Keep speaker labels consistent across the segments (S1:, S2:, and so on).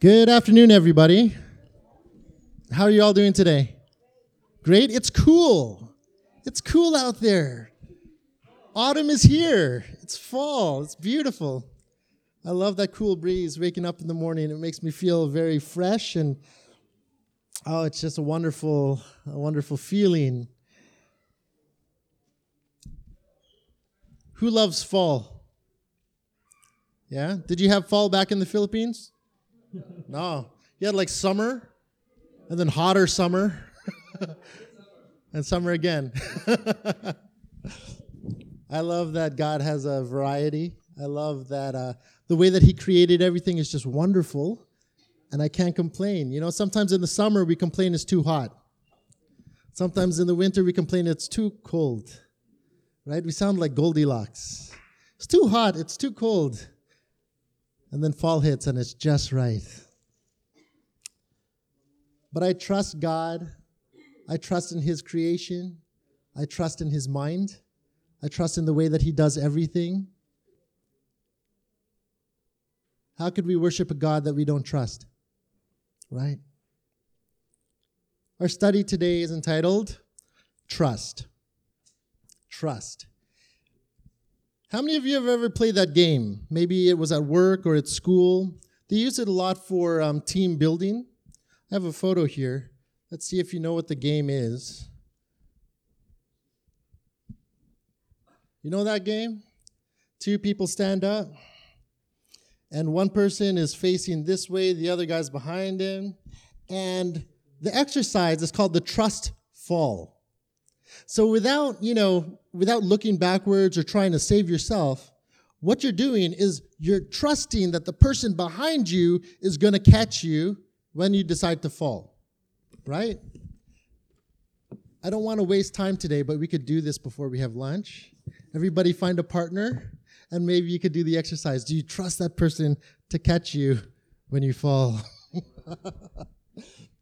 S1: Good afternoon, everybody. How are you all doing today? Great. It's cool. It's cool out there. Autumn is here. It's fall. It's beautiful. I love that cool breeze waking up in the morning. It makes me feel very fresh and oh, it's just a wonderful, a wonderful feeling. Who loves fall? Yeah? Did you have fall back in the Philippines? No. You had like summer and then hotter summer and summer again. I love that God has a variety. I love that uh, the way that He created everything is just wonderful, and I can't complain. You know, sometimes in the summer we complain it's too hot. Sometimes in the winter we complain it's too cold. Right? We sound like Goldilocks. It's too hot, it's too cold. And then fall hits and it's just right. But I trust God. I trust in His creation. I trust in His mind. I trust in the way that He does everything. How could we worship a God that we don't trust? Right? Our study today is entitled Trust. Trust. How many of you have ever played that game? Maybe it was at work or at school. They use it a lot for um, team building. I have a photo here. Let's see if you know what the game is. You know that game? Two people stand up, and one person is facing this way, the other guy's behind him. And the exercise is called the trust fall. So without, you know, without looking backwards or trying to save yourself, what you're doing is you're trusting that the person behind you is going to catch you when you decide to fall. Right? I don't want to waste time today, but we could do this before we have lunch. Everybody find a partner and maybe you could do the exercise. Do you trust that person to catch you when you fall?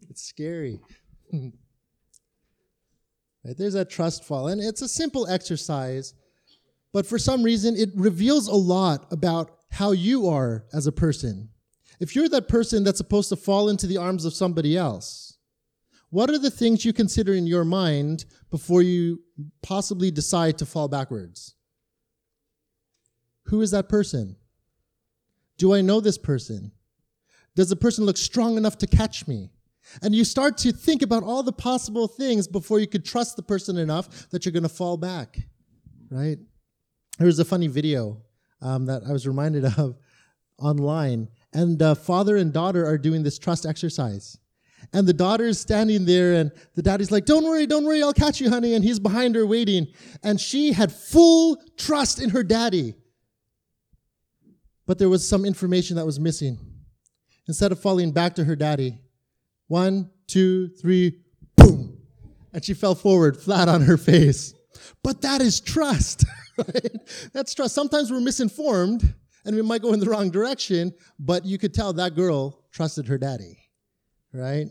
S1: it's scary. Right? There's that trust fall. And it's a simple exercise, but for some reason, it reveals a lot about how you are as a person. If you're that person that's supposed to fall into the arms of somebody else, what are the things you consider in your mind before you possibly decide to fall backwards? Who is that person? Do I know this person? Does the person look strong enough to catch me? And you start to think about all the possible things before you could trust the person enough that you're going to fall back, right? There was a funny video um, that I was reminded of online, and uh, father and daughter are doing this trust exercise. And the daughter is standing there, and the daddy's like, Don't worry, don't worry, I'll catch you, honey. And he's behind her waiting. And she had full trust in her daddy. But there was some information that was missing. Instead of falling back to her daddy, one, two, three, boom. And she fell forward flat on her face. But that is trust. Right? That's trust. Sometimes we're misinformed and we might go in the wrong direction, but you could tell that girl trusted her daddy. Right?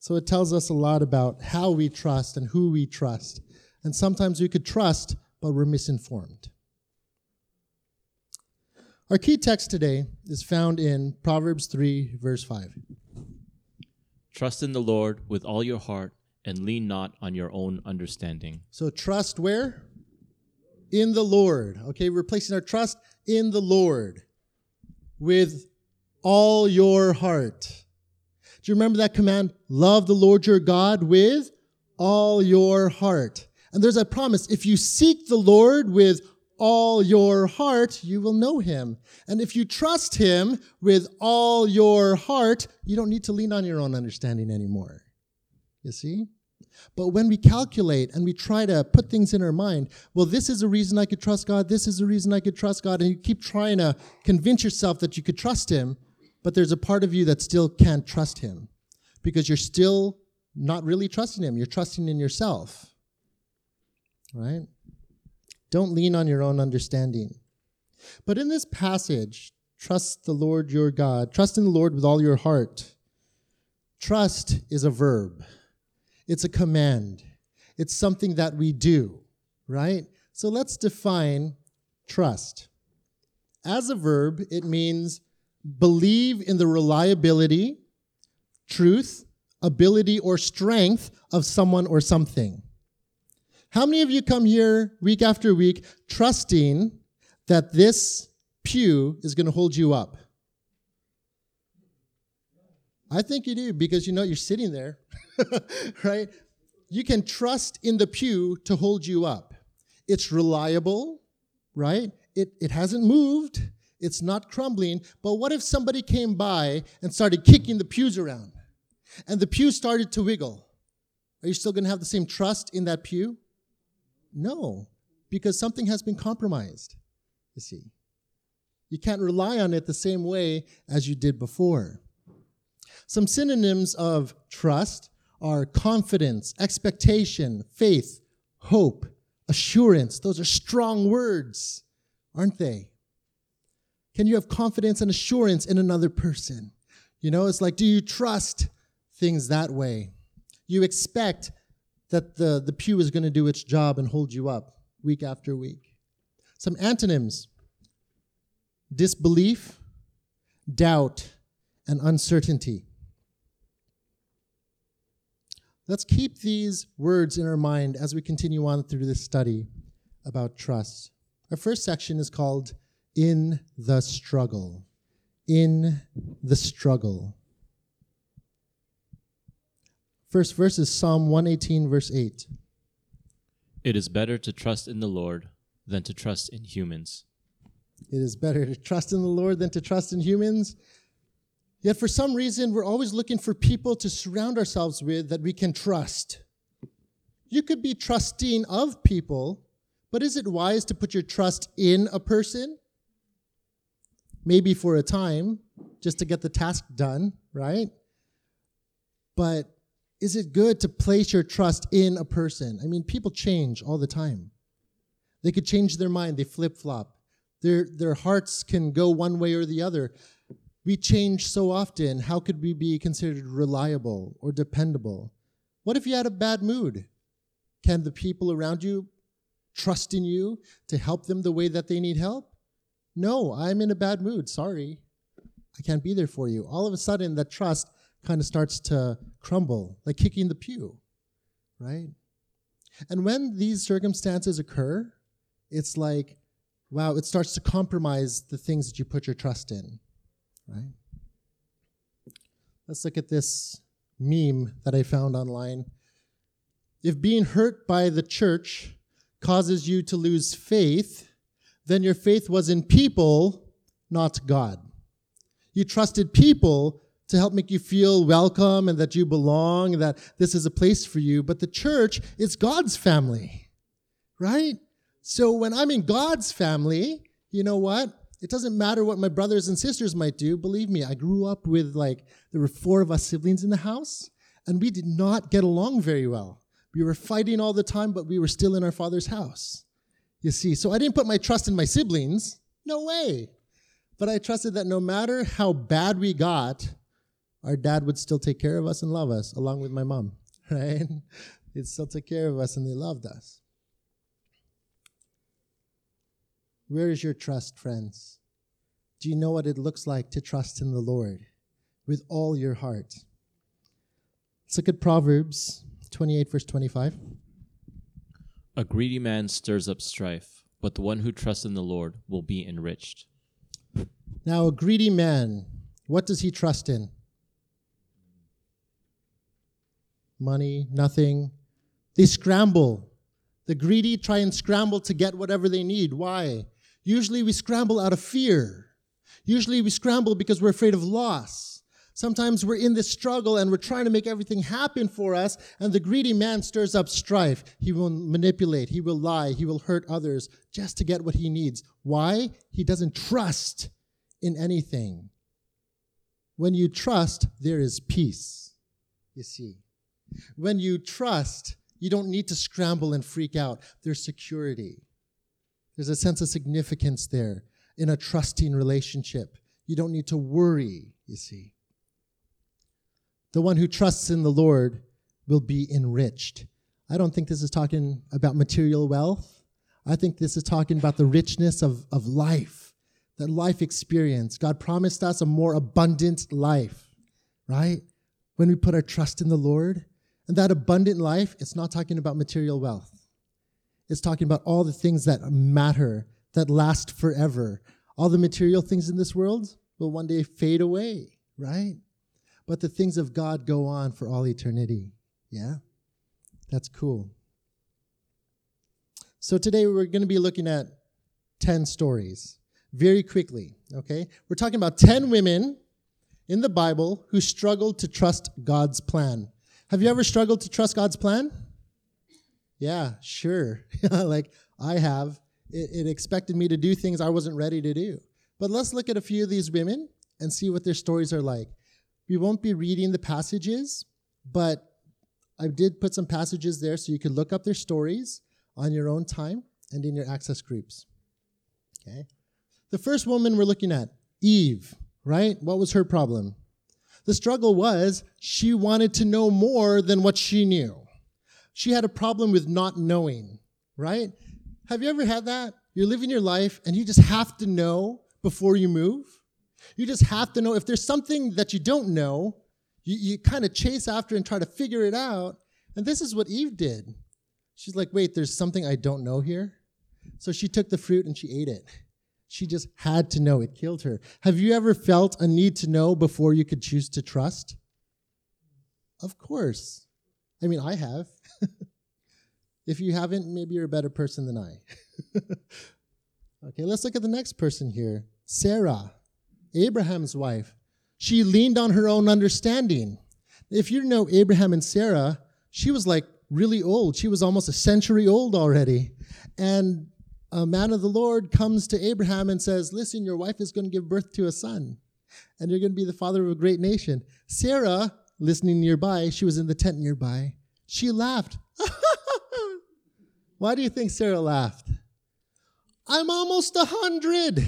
S1: So it tells us a lot about how we trust and who we trust. And sometimes we could trust, but we're misinformed. Our key text today is found in Proverbs 3, verse 5.
S2: Trust in the Lord with all your heart and lean not on your own understanding.
S1: So trust where? In the Lord. Okay, we're placing our trust in the Lord with all your heart. Do you remember that command? Love the Lord your God with all your heart. And there's a promise. If you seek the Lord with all your heart, you will know him. And if you trust him with all your heart, you don't need to lean on your own understanding anymore. You see? But when we calculate and we try to put things in our mind, well, this is a reason I could trust God, this is a reason I could trust God, and you keep trying to convince yourself that you could trust him, but there's a part of you that still can't trust him because you're still not really trusting him. You're trusting in yourself. Right? Don't lean on your own understanding. But in this passage, trust the Lord your God. Trust in the Lord with all your heart. Trust is a verb, it's a command, it's something that we do, right? So let's define trust. As a verb, it means believe in the reliability, truth, ability, or strength of someone or something. How many of you come here week after week trusting that this pew is going to hold you up? I think you do because you know you're sitting there, right? You can trust in the pew to hold you up. It's reliable, right? It, it hasn't moved, it's not crumbling. But what if somebody came by and started kicking the pews around and the pew started to wiggle? Are you still going to have the same trust in that pew? No, because something has been compromised, you see. You can't rely on it the same way as you did before. Some synonyms of trust are confidence, expectation, faith, hope, assurance. Those are strong words, aren't they? Can you have confidence and assurance in another person? You know, it's like, do you trust things that way? You expect that the, the pew is going to do its job and hold you up week after week. Some antonyms disbelief, doubt, and uncertainty. Let's keep these words in our mind as we continue on through this study about trust. Our first section is called In the Struggle. In the Struggle. First verse is Psalm 118, verse 8.
S2: It is better to trust in the Lord than to trust in humans.
S1: It is better to trust in the Lord than to trust in humans. Yet for some reason, we're always looking for people to surround ourselves with that we can trust. You could be trusting of people, but is it wise to put your trust in a person? Maybe for a time, just to get the task done, right? But is it good to place your trust in a person? I mean, people change all the time. They could change their mind, they flip flop. Their, their hearts can go one way or the other. We change so often. How could we be considered reliable or dependable? What if you had a bad mood? Can the people around you trust in you to help them the way that they need help? No, I'm in a bad mood. Sorry. I can't be there for you. All of a sudden, that trust kind of starts to crumble, like kicking the pew, right? And when these circumstances occur, it's like, wow, it starts to compromise the things that you put your trust in right? Let's look at this meme that I found online. If being hurt by the church causes you to lose faith, then your faith was in people, not God. You trusted people to help make you feel welcome and that you belong, and that this is a place for you. But the church is God's family, right? So when I'm in God's family, you know what? It doesn't matter what my brothers and sisters might do. Believe me, I grew up with like, there were four of us siblings in the house, and we did not get along very well. We were fighting all the time, but we were still in our father's house. You see, so I didn't put my trust in my siblings. No way. But I trusted that no matter how bad we got, our dad would still take care of us and love us, along with my mom, right? He'd still take care of us and they loved us. Where is your trust, friends? Do you know what it looks like to trust in the Lord with all your heart? Let's look at Proverbs 28, verse 25.
S2: A greedy man stirs up strife, but the one who trusts in the Lord will be enriched.
S1: Now, a greedy man, what does he trust in? Money, nothing. They scramble. The greedy try and scramble to get whatever they need. Why? Usually we scramble out of fear. Usually we scramble because we're afraid of loss. Sometimes we're in this struggle and we're trying to make everything happen for us, and the greedy man stirs up strife. He will manipulate, he will lie, he will hurt others just to get what he needs. Why? He doesn't trust in anything. When you trust, there is peace, you see. When you trust, you don't need to scramble and freak out. There's security. There's a sense of significance there in a trusting relationship. You don't need to worry, you see. The one who trusts in the Lord will be enriched. I don't think this is talking about material wealth. I think this is talking about the richness of, of life, that life experience. God promised us a more abundant life, right? When we put our trust in the Lord. And that abundant life, it's not talking about material wealth. It's talking about all the things that matter, that last forever. All the material things in this world will one day fade away, right? But the things of God go on for all eternity. Yeah? That's cool. So today we're going to be looking at 10 stories very quickly, okay? We're talking about 10 women in the Bible who struggled to trust God's plan. Have you ever struggled to trust God's plan? Yeah, sure. like I have. It, it, expected me to do things I wasn't ready to do. But let's look at a few of these women and see what their stories are like. We won't be reading the passages, but I did put some passages there so you could look up their stories on your own time and in your access groups. Okay. The first woman we're looking at, Eve, right? What was her problem? The struggle was she wanted to know more than what she knew. She had a problem with not knowing, right? Have you ever had that? You're living your life and you just have to know before you move. You just have to know if there's something that you don't know, you, you kind of chase after and try to figure it out. And this is what Eve did. She's like, wait, there's something I don't know here. So she took the fruit and she ate it. She just had to know. It killed her. Have you ever felt a need to know before you could choose to trust? Of course. I mean, I have. if you haven't, maybe you're a better person than I. okay, let's look at the next person here Sarah, Abraham's wife. She leaned on her own understanding. If you know Abraham and Sarah, she was like really old. She was almost a century old already. And a man of the Lord comes to Abraham and says, Listen, your wife is going to give birth to a son, and you're going to be the father of a great nation. Sarah, listening nearby, she was in the tent nearby, she laughed. Why do you think Sarah laughed? I'm almost a hundred.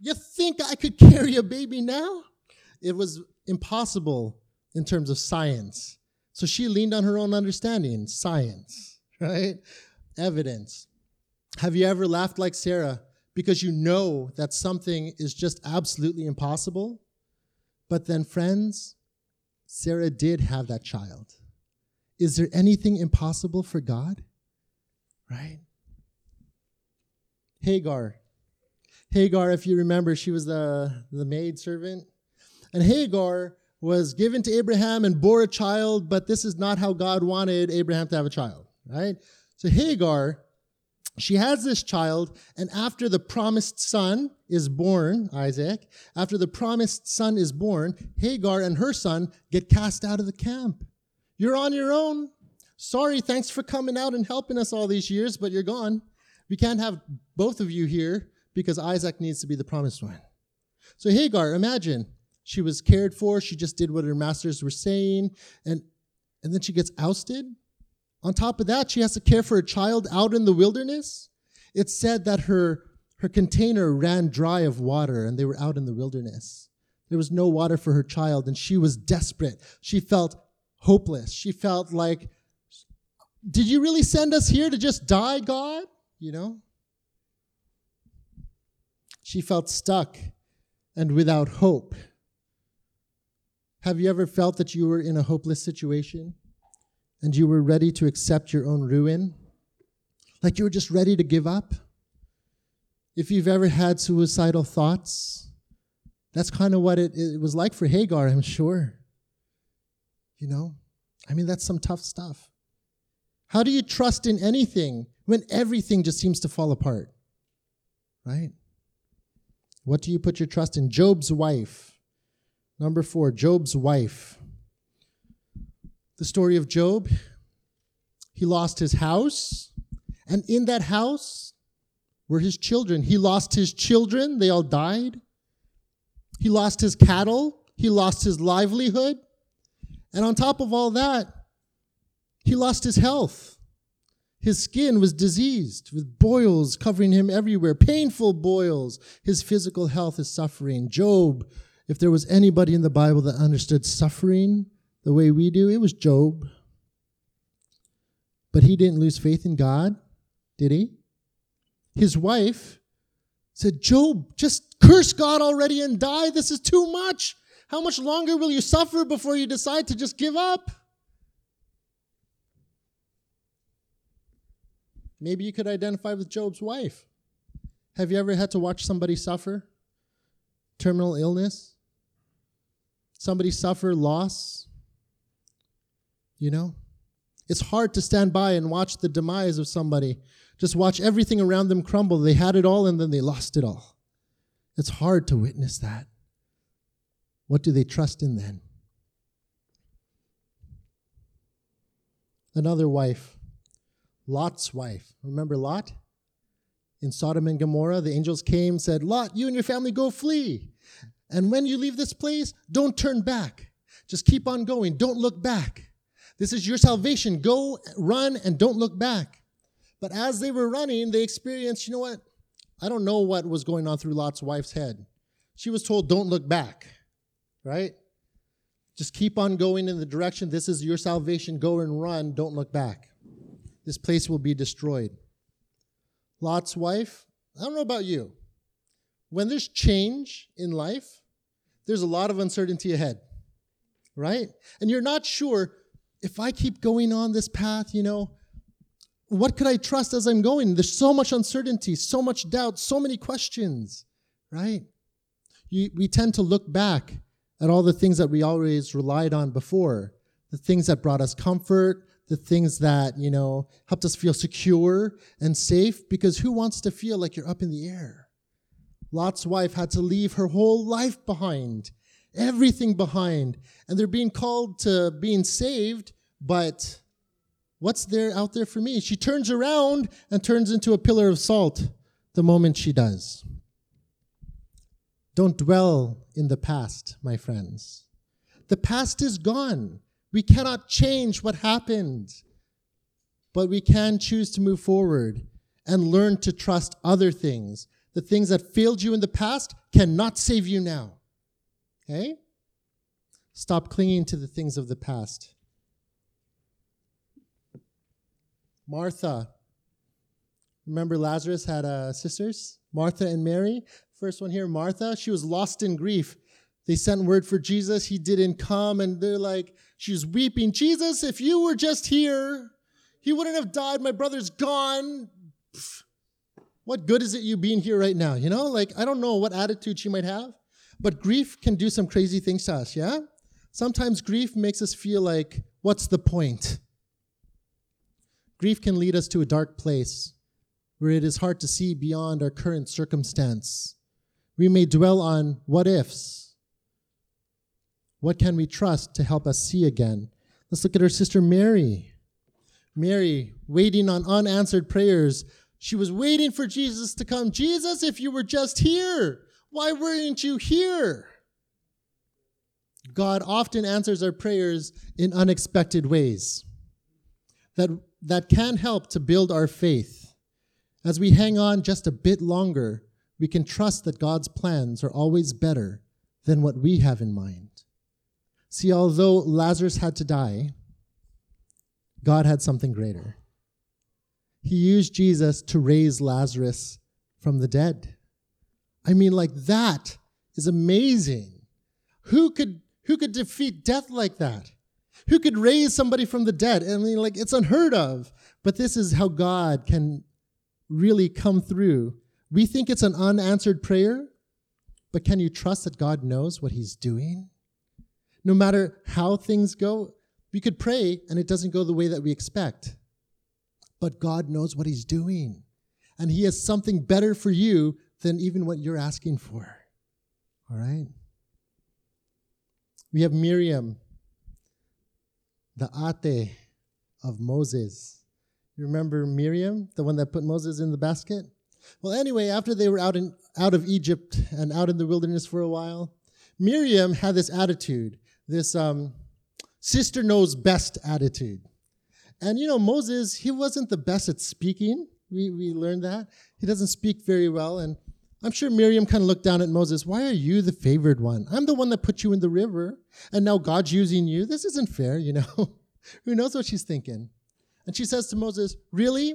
S1: You think I could carry a baby now? It was impossible in terms of science. So she leaned on her own understanding, science, right? Evidence. Have you ever laughed like Sarah because you know that something is just absolutely impossible? But then, friends, Sarah did have that child. Is there anything impossible for God? Right? Hagar. Hagar, if you remember, she was the, the maid servant. And Hagar was given to Abraham and bore a child, but this is not how God wanted Abraham to have a child, right? So Hagar she has this child, and after the promised son is born, Isaac, after the promised son is born, Hagar and her son get cast out of the camp. You're on your own. Sorry, thanks for coming out and helping us all these years, but you're gone. We can't have both of you here because Isaac needs to be the promised one. So, Hagar, imagine she was cared for, she just did what her masters were saying, and, and then she gets ousted on top of that, she has to care for a child out in the wilderness. It's said that her, her container ran dry of water and they were out in the wilderness. There was no water for her child and she was desperate. She felt hopeless. She felt like, did you really send us here to just die, God? You know? She felt stuck and without hope. Have you ever felt that you were in a hopeless situation? And you were ready to accept your own ruin, like you were just ready to give up. If you've ever had suicidal thoughts, that's kind of what it, it was like for Hagar, I'm sure. You know, I mean, that's some tough stuff. How do you trust in anything when everything just seems to fall apart? Right? What do you put your trust in? Job's wife. Number four, Job's wife the story of Job. He lost his house, and in that house were his children. He lost his children, they all died. He lost his cattle, he lost his livelihood. And on top of all that, he lost his health. His skin was diseased with boils covering him everywhere, painful boils. His physical health is suffering. Job, if there was anybody in the Bible that understood suffering, the way we do, it was Job. But he didn't lose faith in God, did he? His wife said, Job, just curse God already and die? This is too much. How much longer will you suffer before you decide to just give up? Maybe you could identify with Job's wife. Have you ever had to watch somebody suffer? Terminal illness? Somebody suffer loss? You know? It's hard to stand by and watch the demise of somebody. Just watch everything around them crumble. They had it all and then they lost it all. It's hard to witness that. What do they trust in then? Another wife, Lot's wife. Remember Lot? In Sodom and Gomorrah, the angels came, said, Lot, you and your family go flee. And when you leave this place, don't turn back. Just keep on going. Don't look back. This is your salvation. Go, run, and don't look back. But as they were running, they experienced, you know what? I don't know what was going on through Lot's wife's head. She was told, don't look back, right? Just keep on going in the direction. This is your salvation. Go and run. Don't look back. This place will be destroyed. Lot's wife, I don't know about you. When there's change in life, there's a lot of uncertainty ahead, right? And you're not sure if I keep going on this path, you know, what could I trust as I'm going? There's so much uncertainty, so much doubt, so many questions, right? You, we tend to look back at all the things that we always relied on before, the things that brought us comfort, the things that, you know, helped us feel secure and safe, because who wants to feel like you're up in the air? Lot's wife had to leave her whole life behind, everything behind, and they're being called to being saved, but What's there out there for me? She turns around and turns into a pillar of salt the moment she does. Don't dwell in the past, my friends. The past is gone. We cannot change what happened, but we can choose to move forward and learn to trust other things. The things that failed you in the past cannot save you now. Okay? Stop clinging to the things of the past. Martha. Remember, Lazarus had uh, sisters, Martha and Mary. First one here, Martha. She was lost in grief. They sent word for Jesus. He didn't come, and they're like, she was weeping. Jesus, if you were just here, he wouldn't have died. My brother's gone. Pfft. What good is it you being here right now? You know, like, I don't know what attitude she might have, but grief can do some crazy things to us, yeah? Sometimes grief makes us feel like, what's the point? Grief can lead us to a dark place where it is hard to see beyond our current circumstance. We may dwell on what ifs. What can we trust to help us see again? Let's look at our sister Mary. Mary, waiting on unanswered prayers. She was waiting for Jesus to come. Jesus, if you were just here, why weren't you here? God often answers our prayers in unexpected ways. That that can help to build our faith. As we hang on just a bit longer, we can trust that God's plans are always better than what we have in mind. See, although Lazarus had to die, God had something greater. He used Jesus to raise Lazarus from the dead. I mean, like that is amazing. Who could, who could defeat death like that? Who could raise somebody from the dead? I mean, like, it's unheard of. But this is how God can really come through. We think it's an unanswered prayer, but can you trust that God knows what He's doing? No matter how things go, we could pray and it doesn't go the way that we expect. But God knows what He's doing. And He has something better for you than even what you're asking for. All right? We have Miriam the ate of Moses. You remember Miriam, the one that put Moses in the basket? Well, anyway, after they were out, in, out of Egypt and out in the wilderness for a while, Miriam had this attitude, this um, sister knows best attitude. And you know, Moses, he wasn't the best at speaking. We, we learned that. He doesn't speak very well. And I'm sure Miriam kind of looked down at Moses. Why are you the favored one? I'm the one that put you in the river, and now God's using you. This isn't fair, you know. Who knows what she's thinking? And she says to Moses, Really?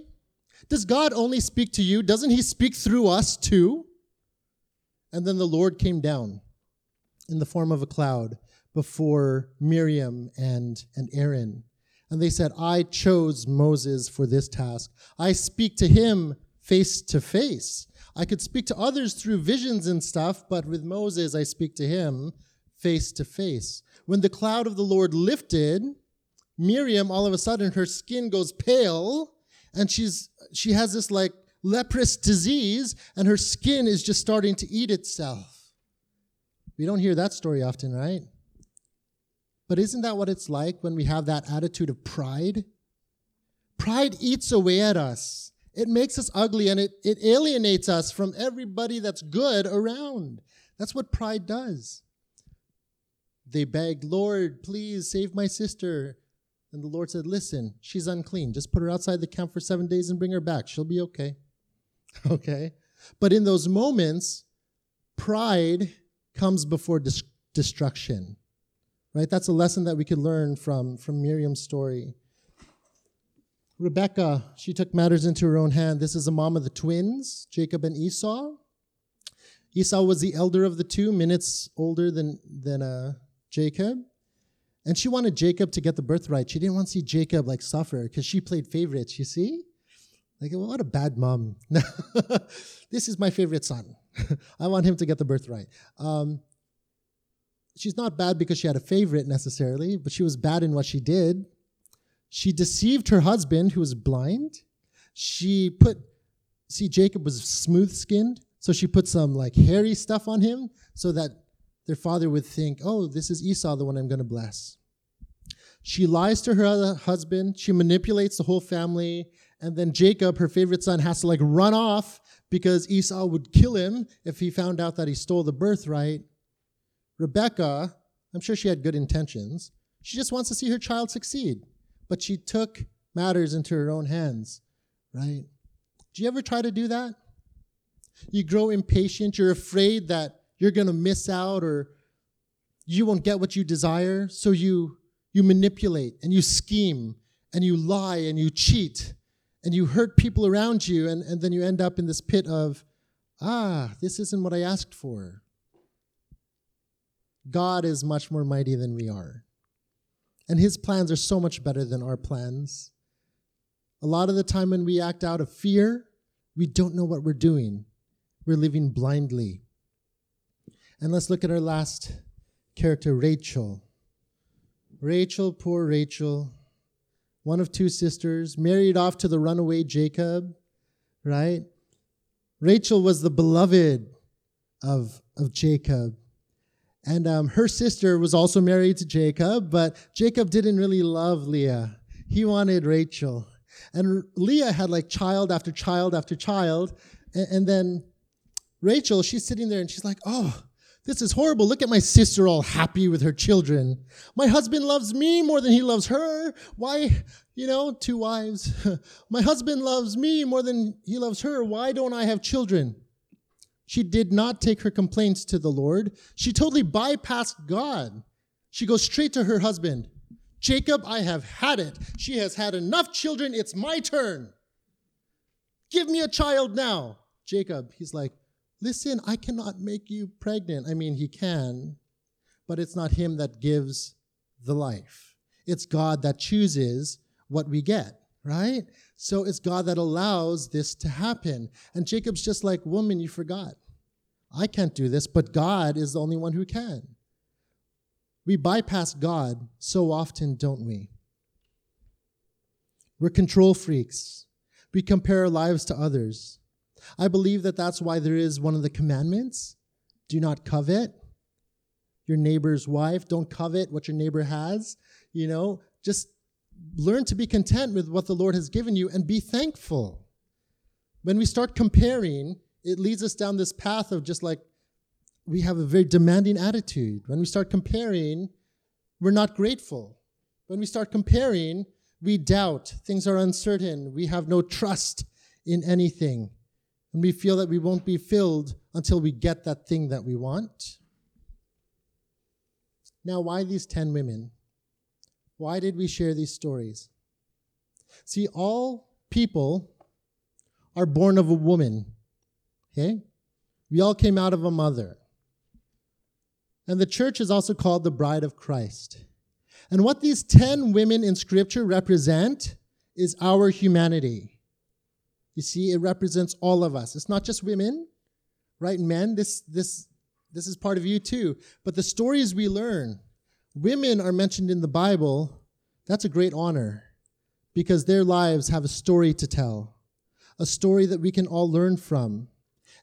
S1: Does God only speak to you? Doesn't he speak through us too? And then the Lord came down in the form of a cloud before Miriam and, and Aaron. And they said, I chose Moses for this task. I speak to him face to face. I could speak to others through visions and stuff, but with Moses, I speak to him face to face. When the cloud of the Lord lifted, Miriam, all of a sudden, her skin goes pale and she's, she has this like leprous disease and her skin is just starting to eat itself. We don't hear that story often, right? But isn't that what it's like when we have that attitude of pride? Pride eats away at us. It makes us ugly and it, it alienates us from everybody that's good around. That's what pride does. They begged, Lord, please save my sister. And the Lord said, Listen, she's unclean. Just put her outside the camp for seven days and bring her back. She'll be okay. okay? But in those moments, pride comes before dis- destruction. Right? That's a lesson that we could learn from, from Miriam's story. Rebecca, she took matters into her own hand. This is a mom of the twins, Jacob and Esau. Esau was the elder of the two, minutes older than, than uh, Jacob. And she wanted Jacob to get the birthright. She didn't want to see Jacob like suffer because she played favorites, you see? Like, well, what a bad mom. this is my favorite son. I want him to get the birthright. Um, she's not bad because she had a favorite necessarily, but she was bad in what she did. She deceived her husband, who was blind. She put, see, Jacob was smooth skinned, so she put some like hairy stuff on him so that their father would think, oh, this is Esau, the one I'm going to bless. She lies to her husband. She manipulates the whole family. And then Jacob, her favorite son, has to like run off because Esau would kill him if he found out that he stole the birthright. Rebecca, I'm sure she had good intentions. She just wants to see her child succeed. But she took matters into her own hands, right? Do you ever try to do that? You grow impatient. You're afraid that you're going to miss out or you won't get what you desire. So you, you manipulate and you scheme and you lie and you cheat and you hurt people around you. And, and then you end up in this pit of, ah, this isn't what I asked for. God is much more mighty than we are. And his plans are so much better than our plans. A lot of the time when we act out of fear, we don't know what we're doing. We're living blindly. And let's look at our last character, Rachel. Rachel, poor Rachel, one of two sisters, married off to the runaway Jacob, right? Rachel was the beloved of, of Jacob. And um, her sister was also married to Jacob, but Jacob didn't really love Leah. He wanted Rachel. And Leah had like child after child after child. And, and then Rachel, she's sitting there and she's like, oh, this is horrible. Look at my sister all happy with her children. My husband loves me more than he loves her. Why, you know, two wives. my husband loves me more than he loves her. Why don't I have children? She did not take her complaints to the Lord. She totally bypassed God. She goes straight to her husband. Jacob, I have had it. She has had enough children. It's my turn. Give me a child now. Jacob, he's like, Listen, I cannot make you pregnant. I mean, he can, but it's not him that gives the life. It's God that chooses what we get, right? So it's God that allows this to happen. And Jacob's just like, Woman, you forgot. I can't do this, but God is the only one who can. We bypass God so often, don't we? We're control freaks. We compare our lives to others. I believe that that's why there is one of the commandments do not covet your neighbor's wife. Don't covet what your neighbor has. You know, just learn to be content with what the Lord has given you and be thankful. When we start comparing, it leads us down this path of just like we have a very demanding attitude. When we start comparing, we're not grateful. When we start comparing, we doubt. Things are uncertain. We have no trust in anything. And we feel that we won't be filled until we get that thing that we want. Now, why these 10 women? Why did we share these stories? See, all people are born of a woman. Okay? We all came out of a mother. And the church is also called the bride of Christ. And what these 10 women in scripture represent is our humanity. You see, it represents all of us. It's not just women, right? Men, this, this, this is part of you too. But the stories we learn, women are mentioned in the Bible. That's a great honor because their lives have a story to tell, a story that we can all learn from.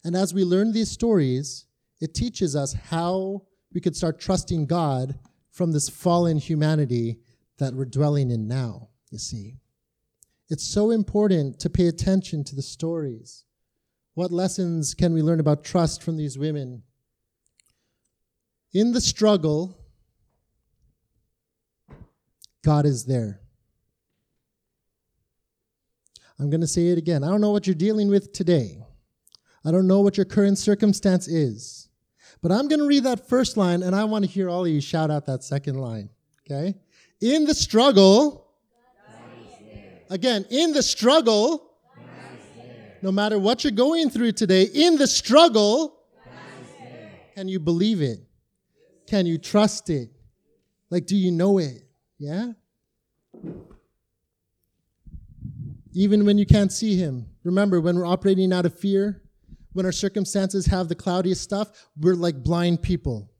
S1: And as we learn these stories, it teaches us how we could start trusting God from this fallen humanity that we're dwelling in now, you see. It's so important to pay attention to the stories. What lessons can we learn about trust from these women? In the struggle, God is there. I'm going to say it again. I don't know what you're dealing with today. I don't know what your current circumstance is. But I'm going to read that first line, and I want to hear all of you shout out that second line. Okay? In the struggle, again, in the struggle, no matter what you're going through today, in the struggle, can you believe it? Can you trust it? Like, do you know it? Yeah? Even when you can't see Him. Remember, when we're operating out of fear, when our circumstances have the cloudiest stuff, we're like blind people.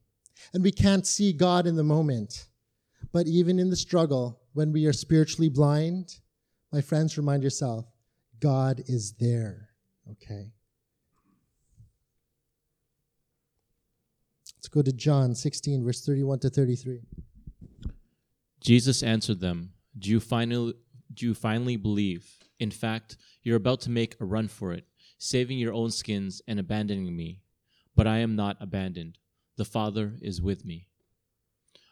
S1: And we can't see God in the moment. But even in the struggle, when we are spiritually blind, my friends, remind yourself God is there. Okay? Let's go to John 16, verse 31 to 33.
S2: Jesus answered them, Do you finally, do you finally believe? In fact, you're about to make a run for it saving your own skins and abandoning me. But I am not abandoned. The Father is with me.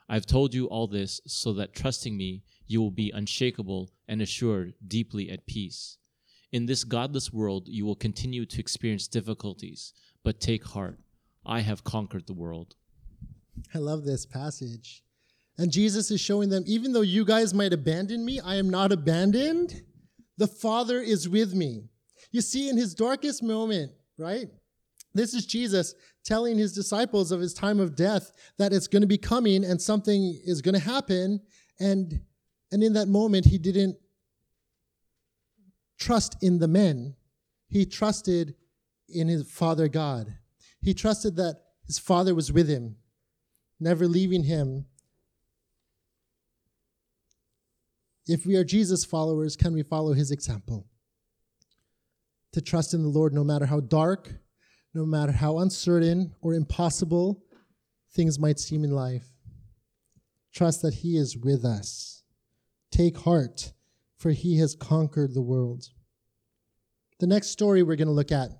S2: I've told you all this so that trusting me, you will be unshakable and assured, deeply at peace. In this godless world, you will continue to experience difficulties, but take heart. I have conquered the world.
S1: I love this passage. And Jesus is showing them, even though you guys might abandon me, I am not abandoned. The Father is with me. You see, in his darkest moment, right? This is Jesus telling his disciples of his time of death that it's going to be coming and something is going to happen. And, and in that moment, he didn't trust in the men. He trusted in his Father God. He trusted that his Father was with him, never leaving him. If we are Jesus followers, can we follow his example? To trust in the Lord no matter how dark, no matter how uncertain or impossible things might seem in life. Trust that He is with us. Take heart, for He has conquered the world. The next story we're going to look at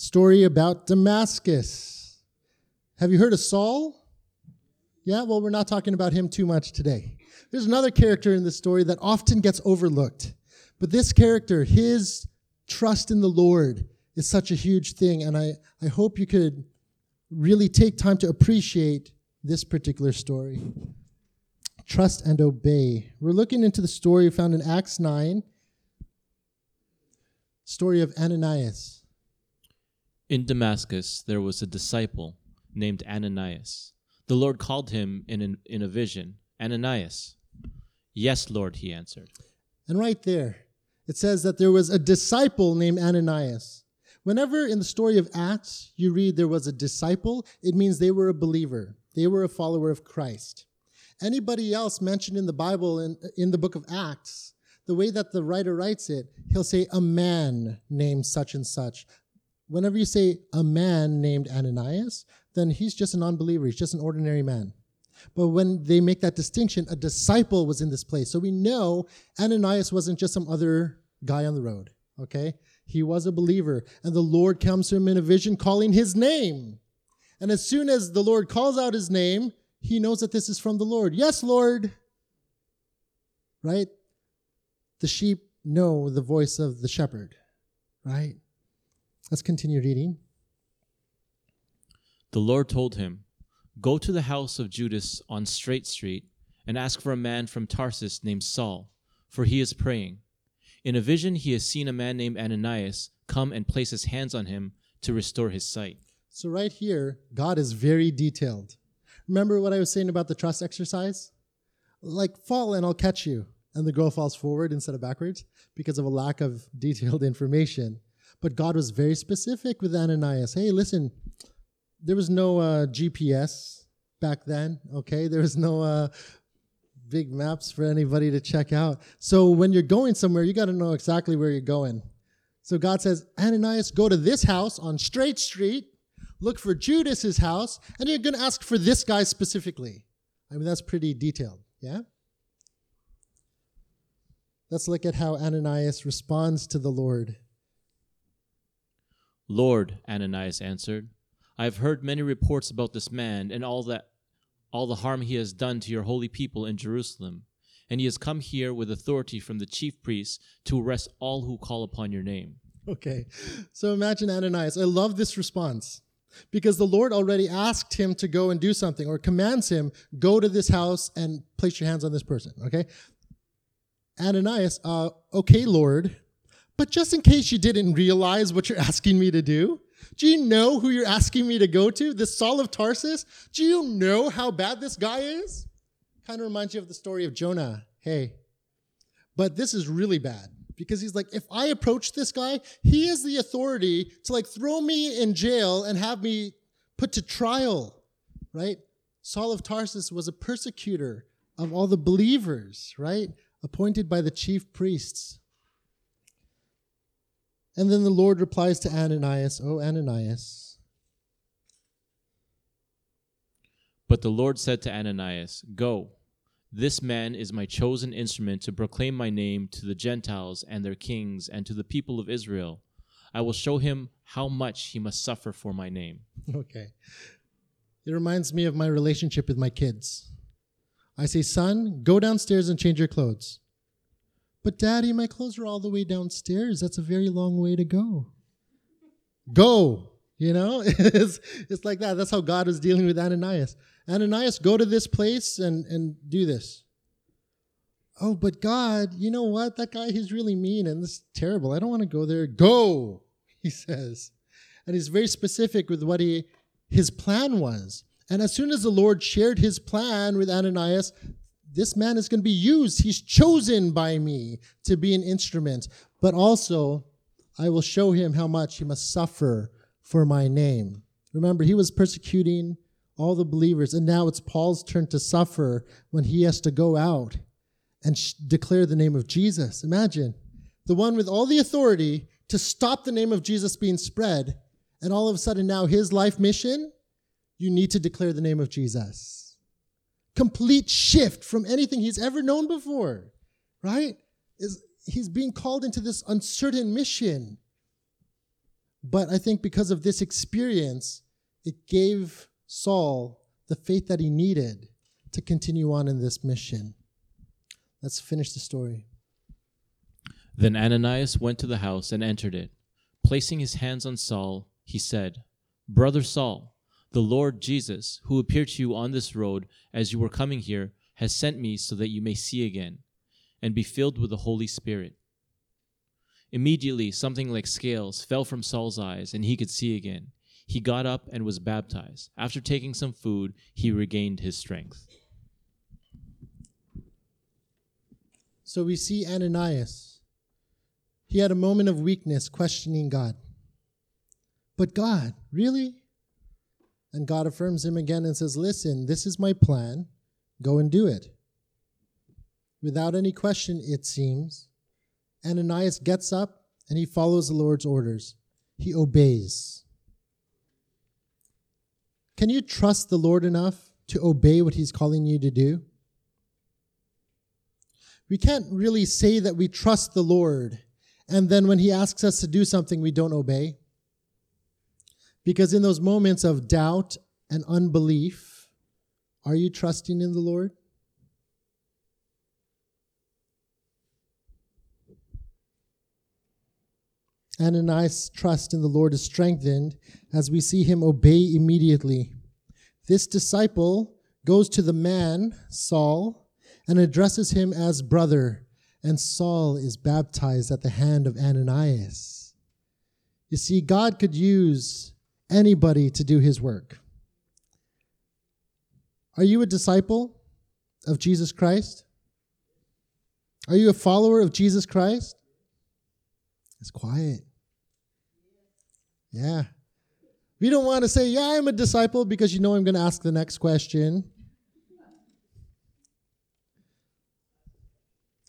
S1: story about Damascus. Have you heard of Saul? Yeah, well, we're not talking about him too much today. There's another character in this story that often gets overlooked. But this character, his trust in the Lord is such a huge thing. And I, I hope you could really take time to appreciate this particular story. Trust and obey. We're looking into the story found in Acts 9, story of Ananias.
S2: In Damascus, there was a disciple named Ananias. The Lord called him in, an, in a vision Ananias. Yes, Lord, he answered.
S1: And right there, it says that there was a disciple named Ananias. Whenever in the story of Acts you read there was a disciple, it means they were a believer, they were a follower of Christ. Anybody else mentioned in the Bible, in, in the book of Acts, the way that the writer writes it, he'll say, a man named such and such. Whenever you say a man named Ananias, then he's just an unbeliever, he's just an ordinary man. But when they make that distinction, a disciple was in this place. So we know Ananias wasn't just some other guy on the road, okay? He was a believer, and the Lord comes to him in a vision calling his name. And as soon as the Lord calls out his name, he knows that this is from the Lord. Yes, Lord. Right? The sheep know the voice of the shepherd, right? Let's continue reading.
S2: The Lord told him, Go to the house of Judas on Straight Street and ask for a man from Tarsus named Saul, for he is praying. In a vision, he has seen a man named Ananias come and place his hands on him to restore his sight.
S1: So, right here, God is very detailed. Remember what I was saying about the trust exercise? Like, fall and I'll catch you. And the girl falls forward instead of backwards because of a lack of detailed information. But God was very specific with Ananias. Hey, listen, there was no uh, GPS back then, okay? There was no uh, big maps for anybody to check out. So when you're going somewhere, you got to know exactly where you're going. So God says, Ananias, go to this house on Straight Street, look for Judas's house, and you're going to ask for this guy specifically. I mean, that's pretty detailed, yeah? Let's look at how Ananias responds to the Lord.
S2: Lord, Ananias answered, I have heard many reports about this man and all that all the harm he has done to your holy people in Jerusalem. And he has come here with authority from the chief priests to arrest all who call upon your name.
S1: Okay. So imagine Ananias. I love this response because the Lord already asked him to go and do something or commands him, go to this house and place your hands on this person. Okay. Ananias, uh, okay, Lord, but just in case you didn't realize what you're asking me to do, do you know who you're asking me to go to? This Saul of Tarsus? Do you know how bad this guy is? Kind of reminds you of the story of Jonah. Hey. But this is really bad because he's like, if I approach this guy, he has the authority to like throw me in jail and have me put to trial, right? Saul of Tarsus was a persecutor of all the believers, right? Appointed by the chief priests. And then the Lord replies to Ananias, Oh, Ananias.
S2: But the Lord said to Ananias, Go, this man is my chosen instrument to proclaim my name to the Gentiles and their kings and to the people of Israel. I will show him how much he must suffer for my name.
S1: Okay. It reminds me of my relationship with my kids. I say, Son, go downstairs and change your clothes. But daddy, my clothes are all the way downstairs. That's a very long way to go. Go. You know, it's, it's like that. That's how God was dealing with Ananias. Ananias, go to this place and, and do this. Oh, but God, you know what? That guy, he's really mean and this is terrible. I don't want to go there. Go, he says. And he's very specific with what he his plan was. And as soon as the Lord shared his plan with Ananias, this man is going to be used. He's chosen by me to be an instrument. But also, I will show him how much he must suffer for my name. Remember, he was persecuting all the believers, and now it's Paul's turn to suffer when he has to go out and sh- declare the name of Jesus. Imagine the one with all the authority to stop the name of Jesus being spread, and all of a sudden now his life mission, you need to declare the name of Jesus complete shift from anything he's ever known before, right? Is he's being called into this uncertain mission. But I think because of this experience, it gave Saul the faith that he needed to continue on in this mission. Let's finish the story.
S2: Then Ananias went to the house and entered it. Placing his hands on Saul, he said, Brother Saul, the Lord Jesus, who appeared to you on this road as you were coming here, has sent me so that you may see again and be filled with the Holy Spirit. Immediately, something like scales fell from Saul's eyes, and he could see again. He got up and was baptized. After taking some food, he regained his strength.
S1: So we see Ananias. He had a moment of weakness, questioning God. But God, really? And God affirms him again and says, Listen, this is my plan. Go and do it. Without any question, it seems, Ananias gets up and he follows the Lord's orders. He obeys. Can you trust the Lord enough to obey what he's calling you to do? We can't really say that we trust the Lord and then when he asks us to do something, we don't obey. Because in those moments of doubt and unbelief, are you trusting in the Lord? Ananias' trust in the Lord is strengthened as we see him obey immediately. This disciple goes to the man, Saul, and addresses him as brother, and Saul is baptized at the hand of Ananias. You see, God could use anybody to do his work. Are you a disciple of Jesus Christ? Are you a follower of Jesus Christ? It's quiet. Yeah. We don't want to say, Yeah, I'm a disciple because you know I'm going to ask the next question.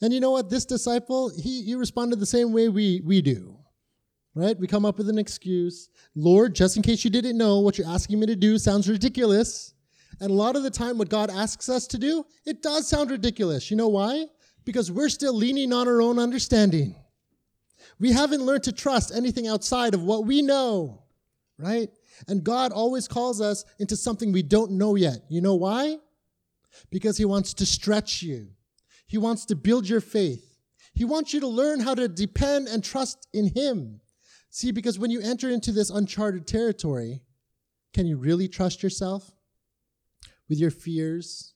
S1: And you know what? This disciple, he, he responded the same way we, we do. Right? We come up with an excuse. Lord, just in case you didn't know, what you're asking me to do sounds ridiculous. And a lot of the time, what God asks us to do, it does sound ridiculous. You know why? Because we're still leaning on our own understanding. We haven't learned to trust anything outside of what we know, right? And God always calls us into something we don't know yet. You know why? Because He wants to stretch you, He wants to build your faith. He wants you to learn how to depend and trust in Him. See, because when you enter into this uncharted territory, can you really trust yourself with your fears,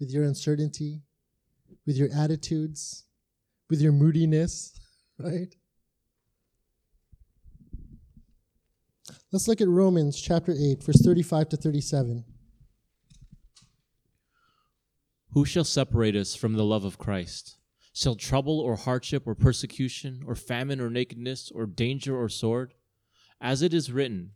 S1: with your uncertainty, with your attitudes, with your moodiness, right? Let's look at Romans chapter 8, verse 35 to 37.
S2: Who shall separate us from the love of Christ? Shall trouble or hardship or persecution or famine or nakedness or danger or sword? As it is written,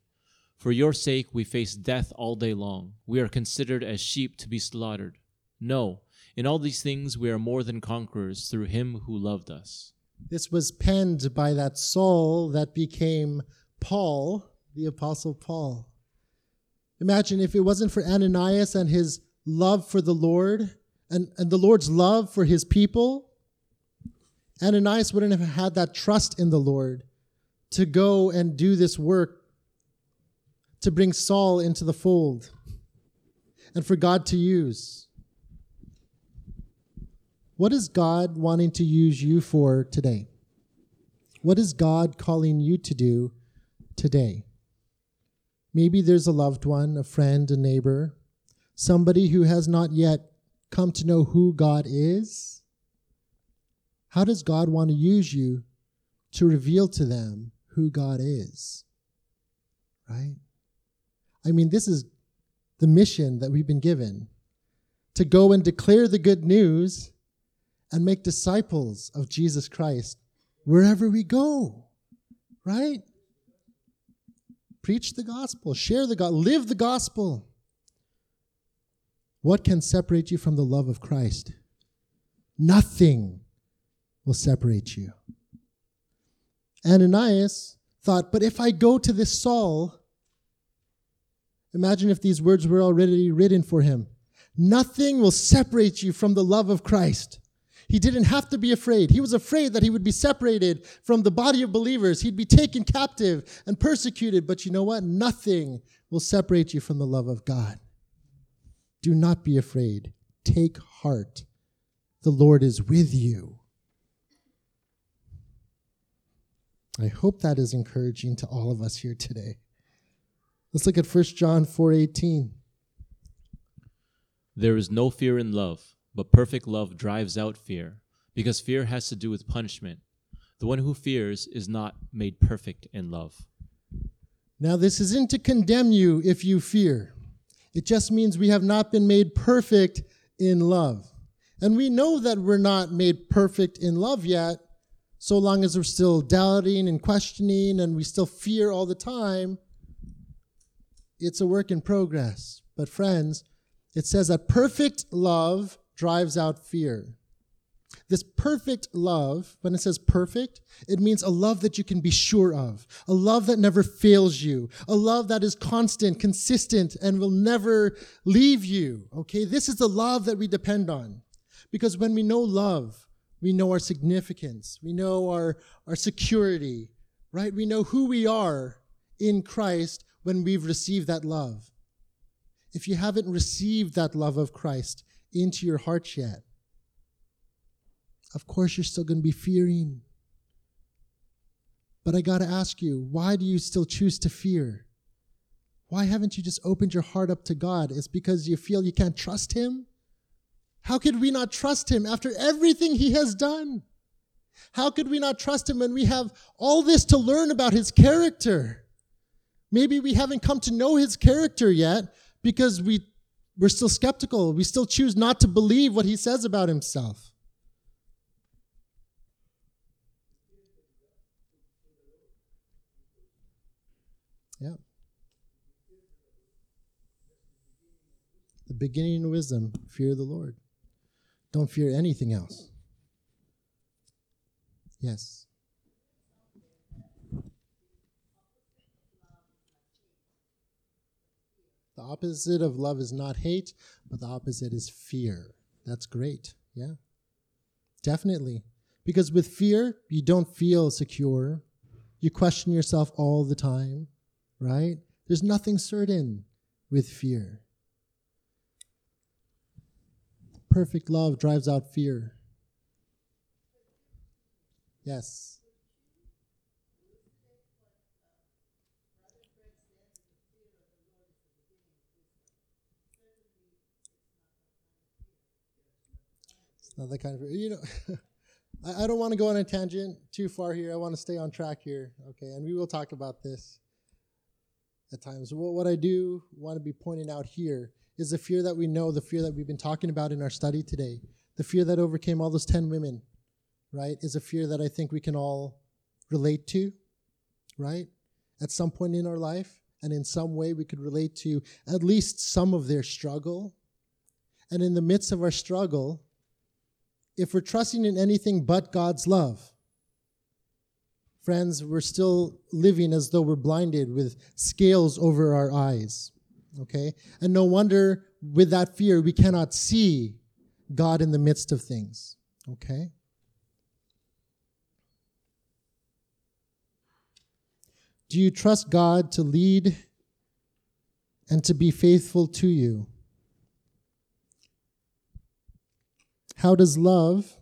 S2: For your sake we face death all day long. We are considered as sheep to be slaughtered. No, in all these things we are more than conquerors through him who loved us.
S1: This was penned by that Saul that became Paul, the Apostle Paul. Imagine if it wasn't for Ananias and his love for the Lord and, and the Lord's love for his people, Ananias wouldn't have had that trust in the Lord to go and do this work to bring Saul into the fold and for God to use. What is God wanting to use you for today? What is God calling you to do today? Maybe there's a loved one, a friend, a neighbor, somebody who has not yet come to know who God is how does God want to use you to reveal to them who God is? Right? I mean, this is the mission that we've been given to go and declare the good news and make disciples of Jesus Christ wherever we go. Right? Preach the gospel, share the gospel, live the gospel. What can separate you from the love of Christ? Nothing will separate you. Ananias thought, but if I go to this Saul, imagine if these words were already written for him. Nothing will separate you from the love of Christ. He didn't have to be afraid. He was afraid that he would be separated from the body of believers. He'd be taken captive and persecuted. But you know what? Nothing will separate you from the love of God. Do not be afraid. Take heart. The Lord is with you. I hope that is encouraging to all of us here today. Let's look at 1 John 4:18.
S2: There is no fear in love, but perfect love drives out fear, because fear has to do with punishment. The one who fears is not made perfect in love.
S1: Now, this isn't to condemn you if you fear. It just means we have not been made perfect in love. And we know that we're not made perfect in love yet so long as we're still doubting and questioning and we still fear all the time, it's a work in progress. But, friends, it says that perfect love drives out fear. This perfect love, when it says perfect, it means a love that you can be sure of, a love that never fails you, a love that is constant, consistent, and will never leave you. Okay, this is the love that we depend on. Because when we know love, we know our significance. We know our, our security, right? We know who we are in Christ when we've received that love. If you haven't received that love of Christ into your heart yet, of course you're still going to be fearing. But I got to ask you, why do you still choose to fear? Why haven't you just opened your heart up to God? It's because you feel you can't trust Him? How could we not trust him after everything he has done? How could we not trust him when we have all this to learn about his character? Maybe we haven't come to know his character yet because we, we're still skeptical. We still choose not to believe what he says about himself. Yeah. The beginning of wisdom, fear the Lord. Don't fear anything else. Yes. The opposite of love is not hate, but the opposite is fear. That's great. Yeah. Definitely. Because with fear, you don't feel secure. You question yourself all the time, right? There's nothing certain with fear. Perfect love drives out fear. Yes. It's not that kind of you know. I, I don't want to go on a tangent too far here. I want to stay on track here. Okay, and we will talk about this at times. What, what I do want to be pointing out here is the fear that we know, the fear that we've been talking about in our study today, the fear that overcame all those 10 women, right, is a fear that I think we can all relate to, right, at some point in our life. And in some way, we could relate to at least some of their struggle. And in the midst of our struggle, if we're trusting in anything but God's love, friends, we're still living as though we're blinded with scales over our eyes. Okay? And no wonder with that fear we cannot see God in the midst of things. Okay? Do you trust God to lead and to be faithful to you? How does love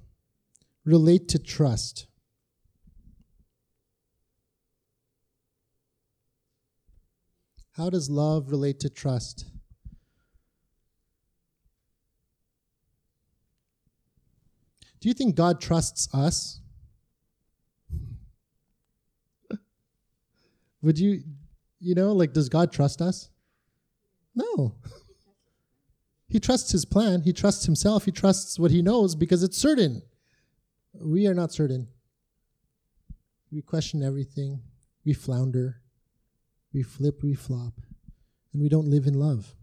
S1: relate to trust? How does love relate to trust? Do you think God trusts us? Would you, you know, like, does God trust us? No. He trusts his plan. He trusts himself. He trusts what he knows because it's certain. We are not certain. We question everything. We flounder. We flip, we flop. And we don't live in love.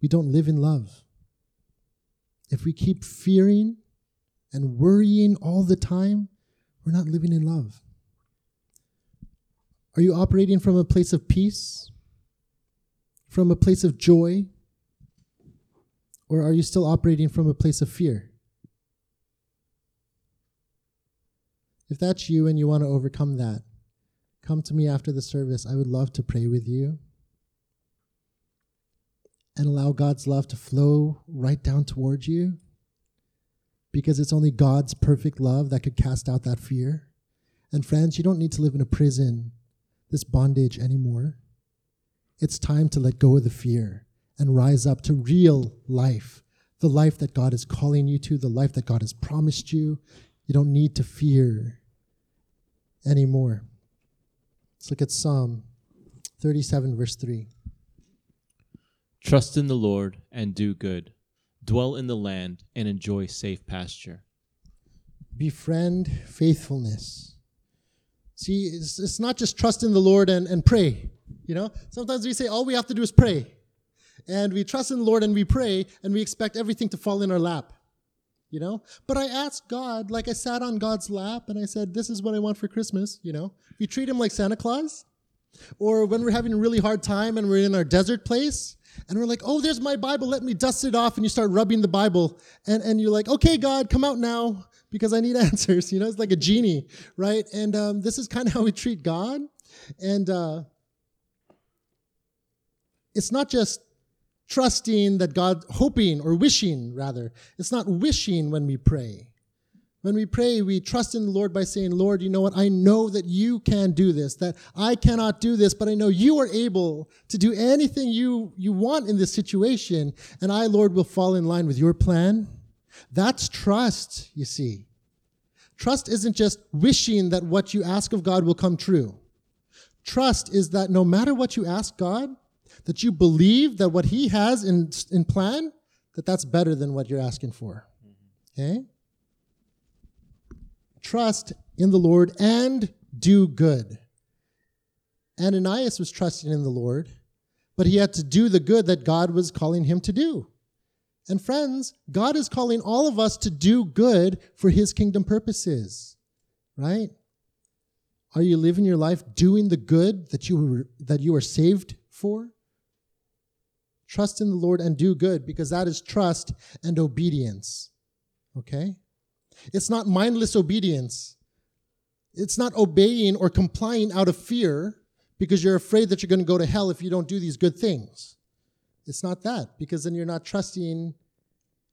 S1: We don't live in love. If we keep fearing and worrying all the time, we're not living in love. Are you operating from a place of peace? From a place of joy? Or are you still operating from a place of fear? If that's you and you want to overcome that, come to me after the service. I would love to pray with you and allow God's love to flow right down towards you because it's only God's perfect love that could cast out that fear. And friends, you don't need to live in a prison, this bondage anymore. It's time to let go of the fear and rise up to real life, the life that God is calling you to, the life that God has promised you. You don't need to fear anymore. Let's look at Psalm 37, verse 3.
S2: Trust in the Lord and do good. Dwell in the land and enjoy safe pasture.
S1: Befriend faithfulness. See, it's, it's not just trust in the Lord and, and pray. You know, sometimes we say all we have to do is pray. And we trust in the Lord and we pray and we expect everything to fall in our lap. You know? But I asked God, like I sat on God's lap and I said, This is what I want for Christmas, you know? We treat him like Santa Claus. Or when we're having a really hard time and we're in our desert place and we're like, oh, there's my Bible. Let me dust it off. And you start rubbing the Bible. And, and you're like, okay, God, come out now because I need answers. You know, it's like a genie, right? And um, this is kind of how we treat God. And uh, it's not just trusting that God, hoping or wishing, rather. It's not wishing when we pray. When we pray, we trust in the Lord by saying, Lord, you know what? I know that you can do this, that I cannot do this, but I know you are able to do anything you, you want in this situation. And I, Lord, will fall in line with your plan. That's trust, you see. Trust isn't just wishing that what you ask of God will come true. Trust is that no matter what you ask God, that you believe that what He has in, in plan, that that's better than what you're asking for. Okay? Trust in the Lord and do good. Ananias was trusting in the Lord, but he had to do the good that God was calling him to do. And friends, God is calling all of us to do good for his kingdom purposes, right? Are you living your life doing the good that you were, that you are saved for? Trust in the Lord and do good because that is trust and obedience. Okay? It's not mindless obedience. It's not obeying or complying out of fear because you're afraid that you're going to go to hell if you don't do these good things. It's not that because then you're not trusting,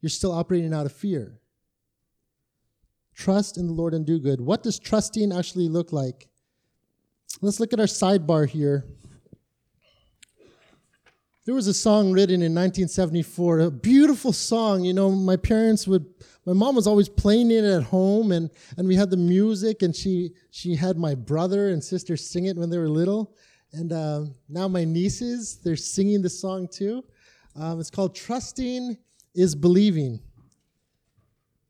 S1: you're still operating out of fear. Trust in the Lord and do good. What does trusting actually look like? Let's look at our sidebar here. There was a song written in 1974, a beautiful song. You know, my parents would, my mom was always playing it at home, and, and we had the music, and she, she had my brother and sister sing it when they were little. And uh, now my nieces, they're singing the song too. Um, it's called Trusting is Believing.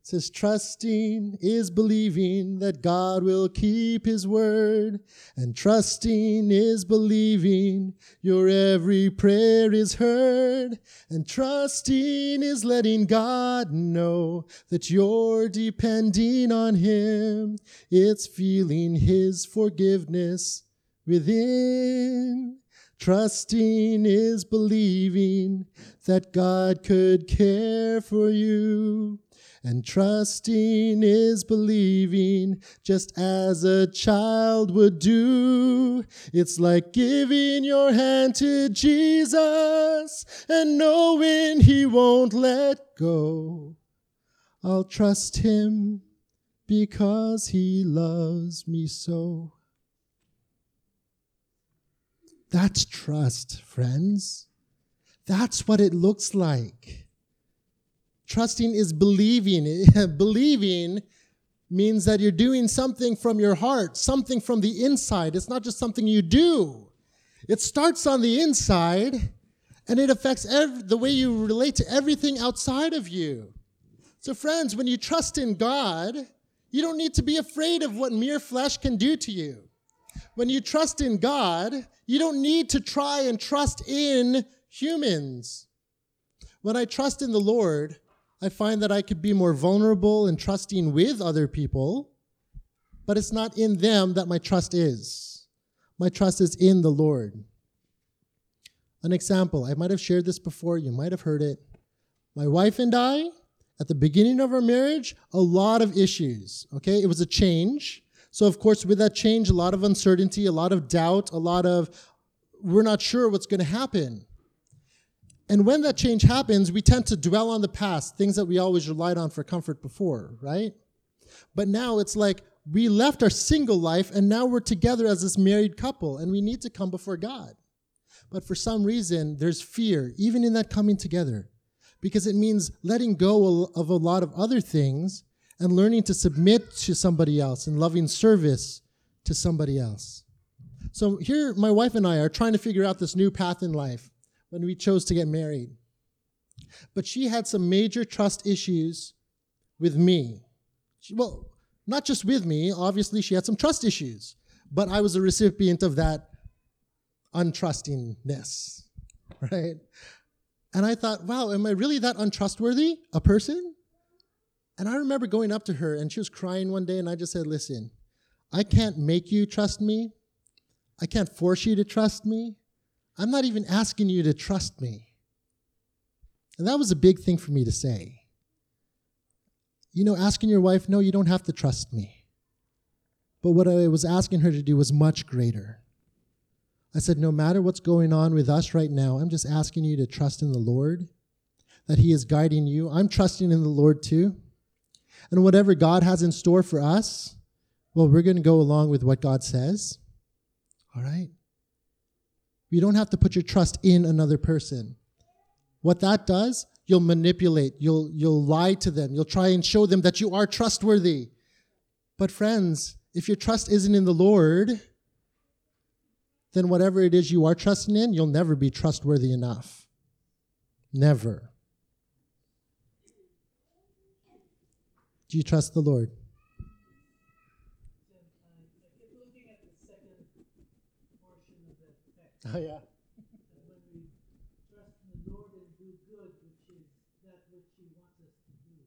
S1: Says, trusting is believing that God will keep his word. And trusting is believing your every prayer is heard. And trusting is letting God know that you're depending on him. It's feeling his forgiveness within. Trusting is believing that God could care for you. And trusting is believing just as a child would do. It's like giving your hand to Jesus and knowing he won't let go. I'll trust him because he loves me so. That's trust, friends. That's what it looks like. Trusting is believing. believing means that you're doing something from your heart, something from the inside. It's not just something you do. It starts on the inside and it affects the way you relate to everything outside of you. So, friends, when you trust in God, you don't need to be afraid of what mere flesh can do to you. When you trust in God, you don't need to try and trust in humans. When I trust in the Lord, I find that I could be more vulnerable and trusting with other people, but it's not in them that my trust is. My trust is in the Lord. An example, I might have shared this before, you might have heard it. My wife and I, at the beginning of our marriage, a lot of issues, okay? It was a change. So, of course, with that change, a lot of uncertainty, a lot of doubt, a lot of we're not sure what's going to happen. And when that change happens, we tend to dwell on the past, things that we always relied on for comfort before, right? But now it's like we left our single life and now we're together as this married couple and we need to come before God. But for some reason, there's fear, even in that coming together, because it means letting go of a lot of other things and learning to submit to somebody else and loving service to somebody else. So here, my wife and I are trying to figure out this new path in life when we chose to get married. But she had some major trust issues with me. She, well, not just with me, obviously, she had some trust issues, but I was a recipient of that untrustingness, right? And I thought, wow, am I really that untrustworthy a person? And I remember going up to her and she was crying one day, and I just said, listen, I can't make you trust me. I can't force you to trust me. I'm not even asking you to trust me. And that was a big thing for me to say. You know, asking your wife, no, you don't have to trust me. But what I was asking her to do was much greater. I said, no matter what's going on with us right now, I'm just asking you to trust in the Lord, that He is guiding you. I'm trusting in the Lord too. And whatever God has in store for us, well, we're going to go along with what God says. All right? You don't have to put your trust in another person. What that does, you'll manipulate, you'll, you'll lie to them, you'll try and show them that you are trustworthy. But, friends, if your trust isn't in the Lord, then whatever it is you are trusting in, you'll never be trustworthy enough. Never. Do you trust the Lord? Oh, yeah.
S3: when we trust in the Lord and do good, which is that which He wants us to do.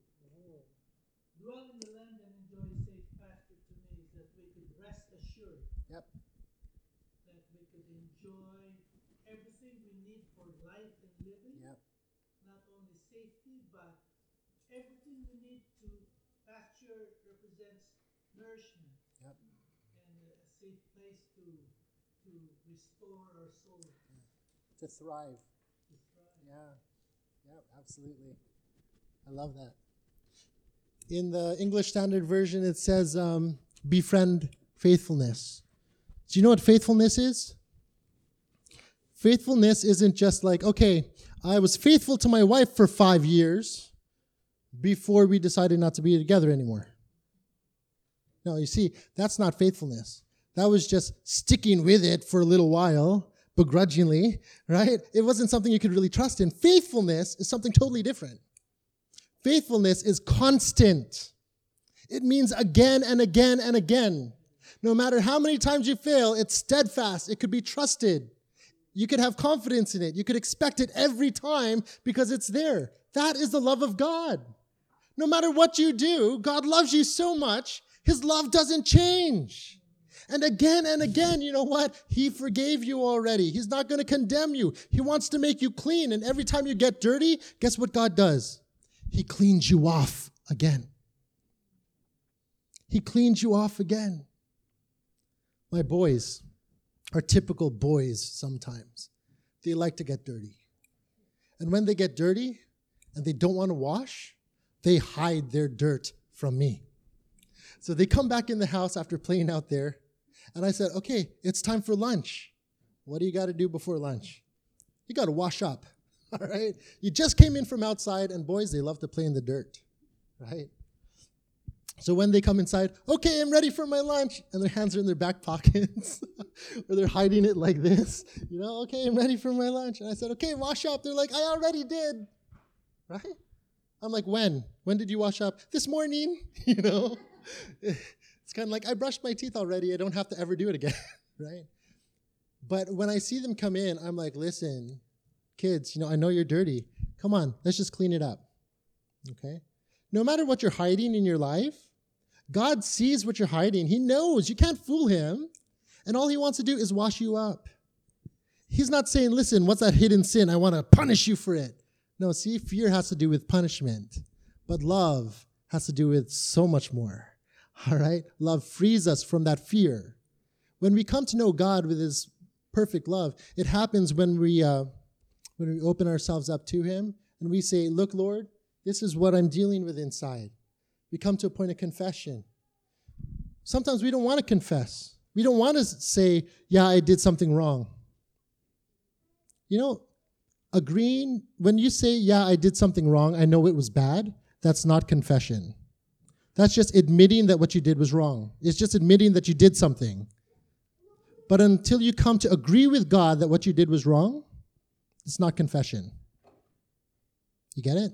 S3: Dwell in the land and enjoy safe pasture to me, that we could rest assured
S1: Yep.
S3: that we could enjoy everything we need for life and living.
S1: Yep.
S3: Not only safety, but everything we need to pasture represents nourishment
S1: Yep.
S3: and a safe place to to restore our soul.
S1: To thrive. Yeah. Yep, absolutely. I love that. In the English Standard Version, it says, um, befriend faithfulness. Do you know what faithfulness is? Faithfulness isn't just like, okay, I was faithful to my wife for five years before we decided not to be together anymore. No, you see, that's not faithfulness. That was just sticking with it for a little while, begrudgingly, right? It wasn't something you could really trust in. Faithfulness is something totally different. Faithfulness is constant. It means again and again and again. No matter how many times you fail, it's steadfast. It could be trusted. You could have confidence in it. You could expect it every time because it's there. That is the love of God. No matter what you do, God loves you so much, His love doesn't change. And again and again, you know what? He forgave you already. He's not going to condemn you. He wants to make you clean. And every time you get dirty, guess what God does? He cleans you off again. He cleans you off again. My boys are typical boys sometimes. They like to get dirty. And when they get dirty and they don't want to wash, they hide their dirt from me. So they come back in the house after playing out there, and I said, Okay, it's time for lunch. What do you got to do before lunch? You got to wash up, all right? You just came in from outside, and boys, they love to play in the dirt, right? So when they come inside, okay, I'm ready for my lunch, and their hands are in their back pockets, or they're hiding it like this, you know, okay, I'm ready for my lunch. And I said, okay, wash up. They're like, I already did, right? I'm like, when? When did you wash up? This morning, you know? It's kind of like, I brushed my teeth already. I don't have to ever do it again, right? But when I see them come in, I'm like, listen, kids, you know, I know you're dirty. Come on, let's just clean it up, okay? No matter what you're hiding in your life, God sees what you're hiding. He knows. You can't fool him. And all he wants to do is wash you up. He's not saying, listen, what's that hidden sin? I want to punish you for it. No, see, fear has to do with punishment, but love has to do with so much more. All right? Love frees us from that fear. When we come to know God with his perfect love, it happens when we uh, when we open ourselves up to him and we say, "Look, Lord, this is what I'm dealing with inside." We come to a point of confession. Sometimes we don't want to confess. We don't want to say, "Yeah, I did something wrong." You know, agreeing when you say, "Yeah, I did something wrong. I know it was bad." That's not confession. That's just admitting that what you did was wrong. It's just admitting that you did something. But until you come to agree with God that what you did was wrong, it's not confession. You get it?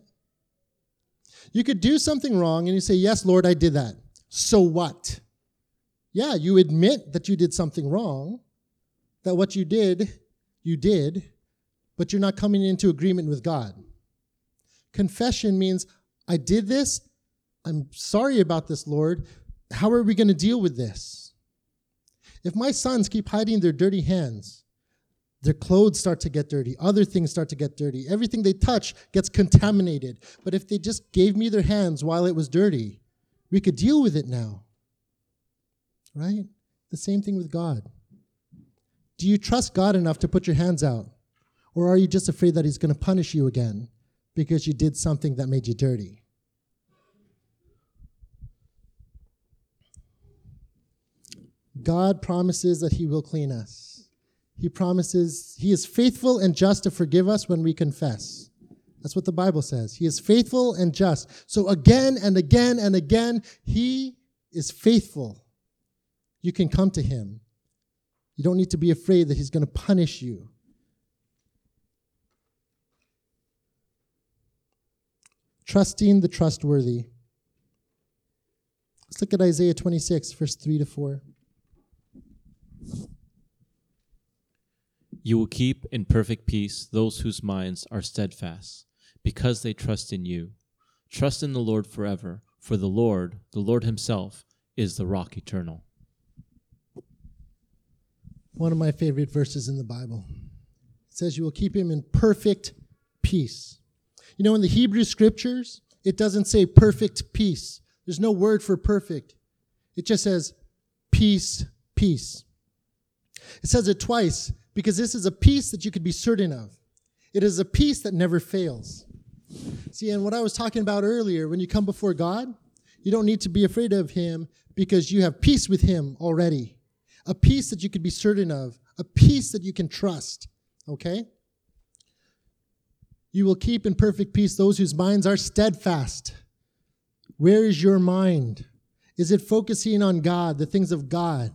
S1: You could do something wrong and you say, Yes, Lord, I did that. So what? Yeah, you admit that you did something wrong, that what you did, you did, but you're not coming into agreement with God. Confession means, I did this, I'm sorry about this, Lord. How are we going to deal with this? If my sons keep hiding their dirty hands, their clothes start to get dirty, other things start to get dirty, everything they touch gets contaminated. But if they just gave me their hands while it was dirty, we could deal with it now. Right? The same thing with God. Do you trust God enough to put your hands out? Or are you just afraid that He's going to punish you again because you did something that made you dirty? God promises that He will clean us. He promises He is faithful and just to forgive us when we confess. That's what the Bible says. He is faithful and just. So again and again and again, He is faithful, you can come to him. You don't need to be afraid that he's going to punish you. Trusting the trustworthy. Let's look at Isaiah 26, verse 3 to 4.
S2: You will keep in perfect peace those whose minds are steadfast, because they trust in you. Trust in the Lord forever, for the Lord, the Lord Himself, is the rock eternal.
S1: One of my favorite verses in the Bible. It says, You will keep him in perfect peace. You know, in the Hebrew scriptures, it doesn't say perfect peace. There's no word for perfect. It just says peace, peace. It says it twice because this is a peace that you could be certain of. It is a peace that never fails. See, and what I was talking about earlier, when you come before God, you don't need to be afraid of Him because you have peace with Him already. A peace that you could be certain of, a peace that you can trust. Okay? You will keep in perfect peace those whose minds are steadfast. Where is your mind? Is it focusing on God, the things of God?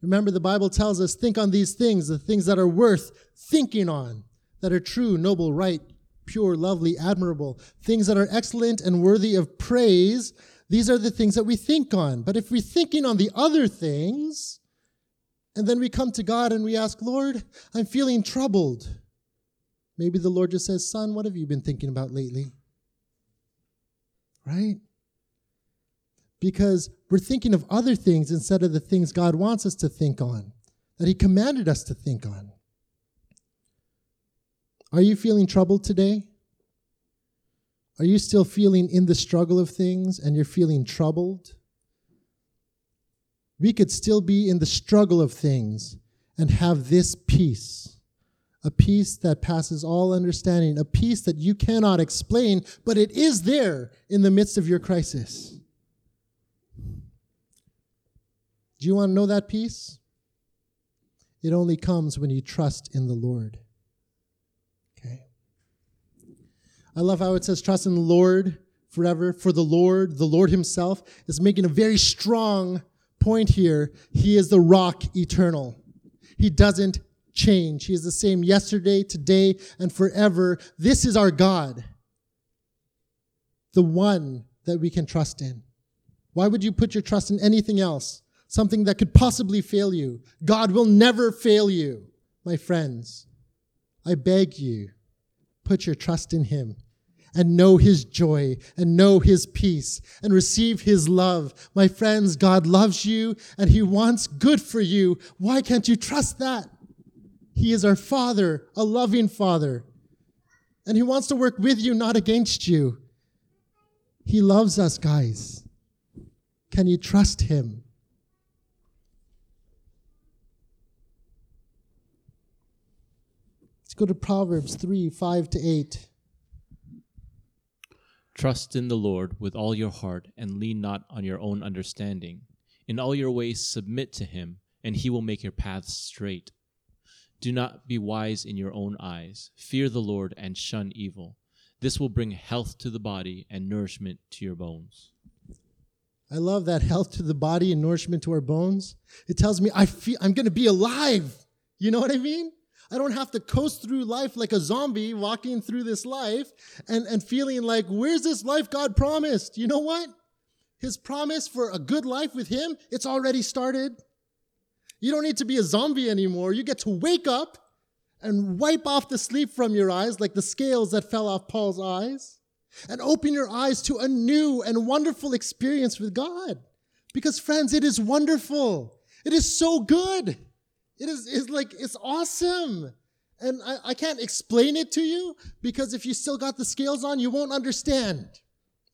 S1: Remember, the Bible tells us think on these things, the things that are worth thinking on, that are true, noble, right, pure, lovely, admirable, things that are excellent and worthy of praise. These are the things that we think on. But if we're thinking on the other things, and then we come to God and we ask, Lord, I'm feeling troubled. Maybe the Lord just says, Son, what have you been thinking about lately? Right? Because we're thinking of other things instead of the things God wants us to think on, that He commanded us to think on. Are you feeling troubled today? Are you still feeling in the struggle of things and you're feeling troubled? We could still be in the struggle of things and have this peace a peace that passes all understanding, a peace that you cannot explain, but it is there in the midst of your crisis. Do you want to know that peace? It only comes when you trust in the Lord. Okay. I love how it says, trust in the Lord forever. For the Lord, the Lord Himself, is making a very strong point here. He is the rock eternal. He doesn't change. He is the same yesterday, today, and forever. This is our God, the one that we can trust in. Why would you put your trust in anything else? Something that could possibly fail you. God will never fail you, my friends. I beg you, put your trust in Him and know His joy and know His peace and receive His love. My friends, God loves you and He wants good for you. Why can't you trust that? He is our Father, a loving Father. And He wants to work with you, not against you. He loves us, guys. Can you trust Him? Let's go to Proverbs 3 5 to 8.
S2: Trust in the Lord with all your heart and lean not on your own understanding. In all your ways submit to him, and he will make your paths straight. Do not be wise in your own eyes. Fear the Lord and shun evil. This will bring health to the body and nourishment to your bones.
S1: I love that health to the body and nourishment to our bones. It tells me I feel I'm going to be alive. You know what I mean? I don't have to coast through life like a zombie walking through this life and, and feeling like, where's this life God promised? You know what? His promise for a good life with Him, it's already started. You don't need to be a zombie anymore. You get to wake up and wipe off the sleep from your eyes like the scales that fell off Paul's eyes and open your eyes to a new and wonderful experience with God. Because, friends, it is wonderful. It is so good. It is like, it's awesome. And I, I can't explain it to you because if you still got the scales on, you won't understand.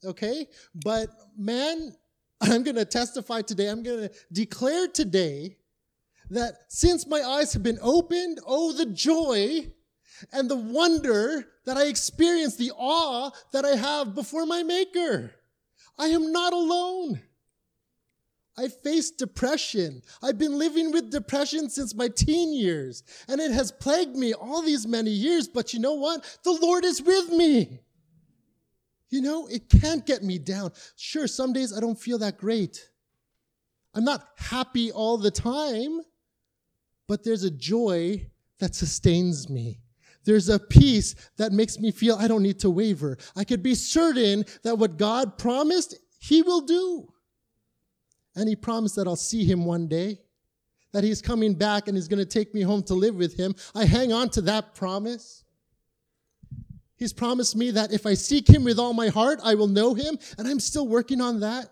S1: Okay? But man, I'm to testify today, I'm to declare today that since my eyes have been opened, oh, the joy and the wonder that I experience, the awe that I have before my Maker. I am not alone. I faced depression. I've been living with depression since my teen years, and it has plagued me all these many years. But you know what? The Lord is with me. You know, it can't get me down. Sure, some days I don't feel that great. I'm not happy all the time, but there's a joy that sustains me. There's a peace that makes me feel I don't need to waver. I could be certain that what God promised, He will do. And He promised that I'll see Him one day, that He's coming back and He's going to take me home to live with Him. I hang on to that promise. He's promised me that if I seek Him with all my heart, I will know Him, and I'm still working on that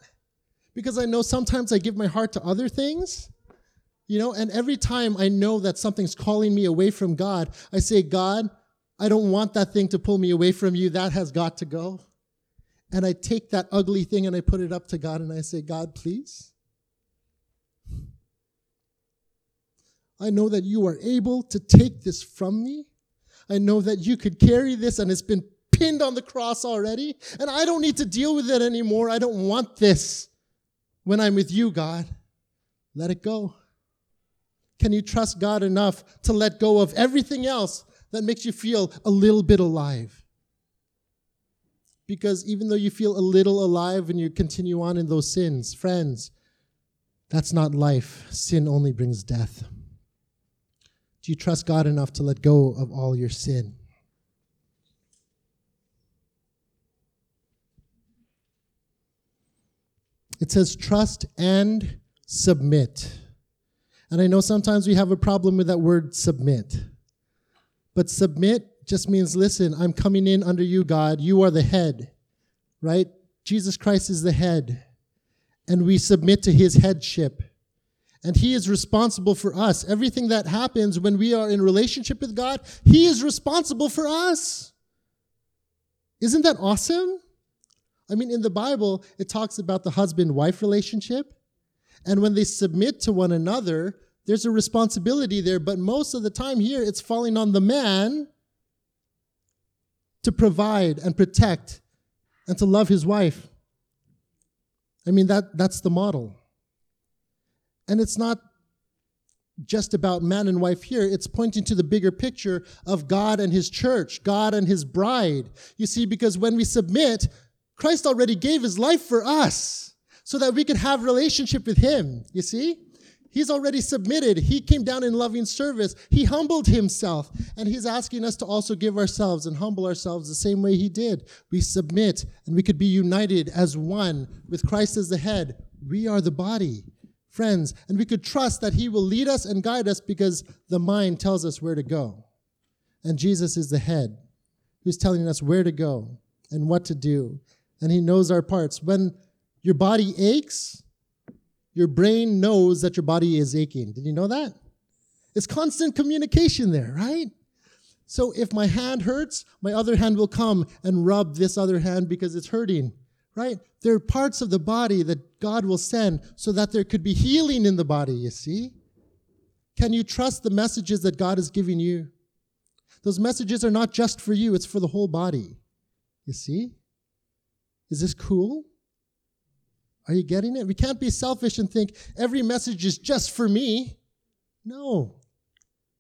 S1: because I know sometimes I give my heart to other things. You know, and every time I know that something's calling me away from God, I say, God, I don't want that thing to pull me away from you. That has got to go. And I take that ugly thing and I put it up to God and I say, God, please. I know that you are able to take this from me. I know that you could carry this and it's been pinned on the cross already. And I don't need to deal with it anymore. I don't want this when I'm with you, God. Let it go. Can you trust God enough to let go of everything else that makes you feel a little bit alive? Because even though you feel a little alive and you continue on in those sins, friends, that's not life. Sin only brings death. Do you trust God enough to let go of all your sin? It says trust and submit. And I know sometimes we have a problem with that word submit. But submit just means listen, I'm coming in under you, God. You are the head, right? Jesus Christ is the head. And we submit to his headship. And he is responsible for us. Everything that happens when we are in relationship with God, he is responsible for us. Isn't that awesome? I mean, in the Bible, it talks about the husband wife relationship. And when they submit to one another, there's a responsibility there. But most of the time here, it's falling on the man to provide and protect and to love his wife. I mean, that, that's the model. And it's not just about man and wife here. It's pointing to the bigger picture of God and his church, God and his bride. You see, because when we submit, Christ already gave his life for us so that we could have relationship with him. You see? He's already submitted. He came down in loving service. He humbled himself. And he's asking us to also give ourselves and humble ourselves the same way he did. We submit and we could be united as one with Christ as the head. We are the body, friends. And we could trust that he will lead us and guide us because the mind tells us where to go. And Jesus is the head who's telling us where to go and what to do. And he knows our parts. When your body aches, your brain knows that your body is aching. Did you know that? It's constant communication there, right? So if my hand hurts, my other hand will come and rub this other hand because it's hurting, right? There are parts of the body that God will send so that there could be healing in the body, you see? Can you trust the messages that God is giving you? Those messages are not just for you, it's for the whole body. You see? Is this cool? Are you getting it? We can't be selfish and think every message is just for me. No.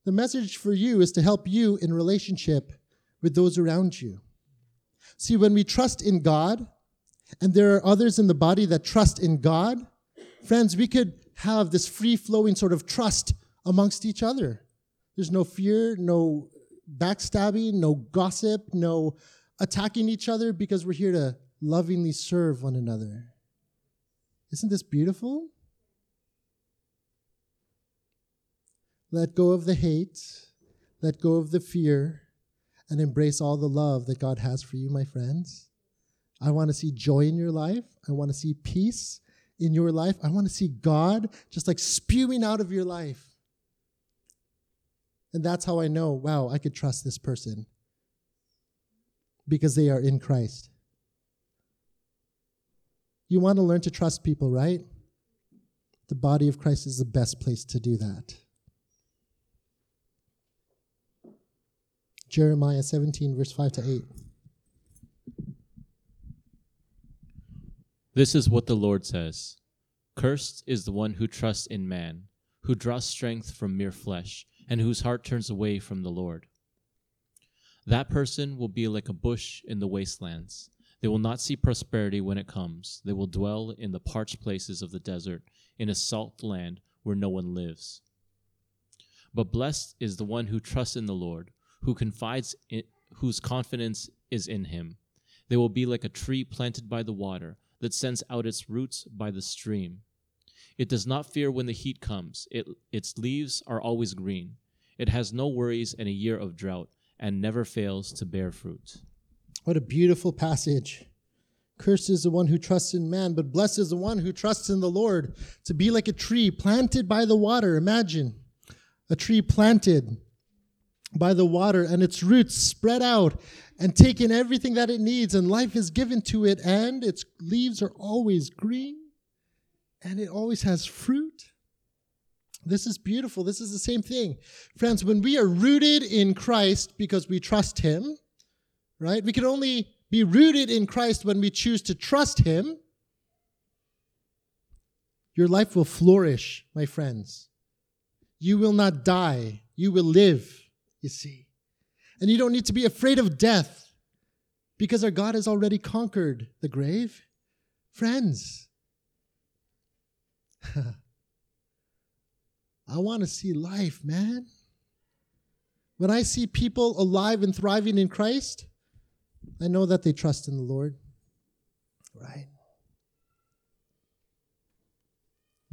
S1: The message for you is to help you in relationship with those around you. See, when we trust in God, and there are others in the body that trust in God, friends, we could have this free flowing sort of trust amongst each other. There's no fear, no backstabbing, no gossip, no attacking each other because we're here to lovingly serve one another. Isn't this beautiful? Let go of the hate, let go of the fear, and embrace all the love that God has for you, my friends. I want to see joy in your life. I want to see peace in your life. I want to see God just like spewing out of your life. And that's how I know, wow, I could trust this person because they are in Christ. You want to learn to trust people, right? The body of Christ is the best place to do that. Jeremiah 17, verse 5 to 8.
S2: This is what the Lord says Cursed is the one who trusts in man, who draws strength from mere flesh, and whose heart turns away from the Lord. That person will be like a bush in the wastelands They will not see prosperity when it comes. They will dwell in the parched places of the desert, in a salt land where no one lives. But blessed is the one who trusts in the Lord, who confides in, whose confidence is in him. They will be like a tree planted by the water that sends out its roots by the stream. It does not fear when the heat comes. It, its leaves are always green. It has no worries in a year of drought and never fails to bear fruit.
S1: What a beautiful passage. Cursed is the one who trusts in man, but blessed is the one who trusts in the Lord. To be like a tree planted by the water. Imagine a tree planted by the water and its roots spread out and taken everything that it needs, and life is given to it, and its leaves are always green and it always has fruit. This is beautiful. This is the same thing. Friends, when we are rooted in Christ because we trust Him, right? We can only be rooted in Christ when we choose to trust Him. Your life will flourish, my friends. You will not die. You will live, you see. And you don't need to be afraid of death because our God has already conquered the grave. Friends, I want to see life, man. When I see people alive and thriving in Christ, I know that they trust in the Lord. Right?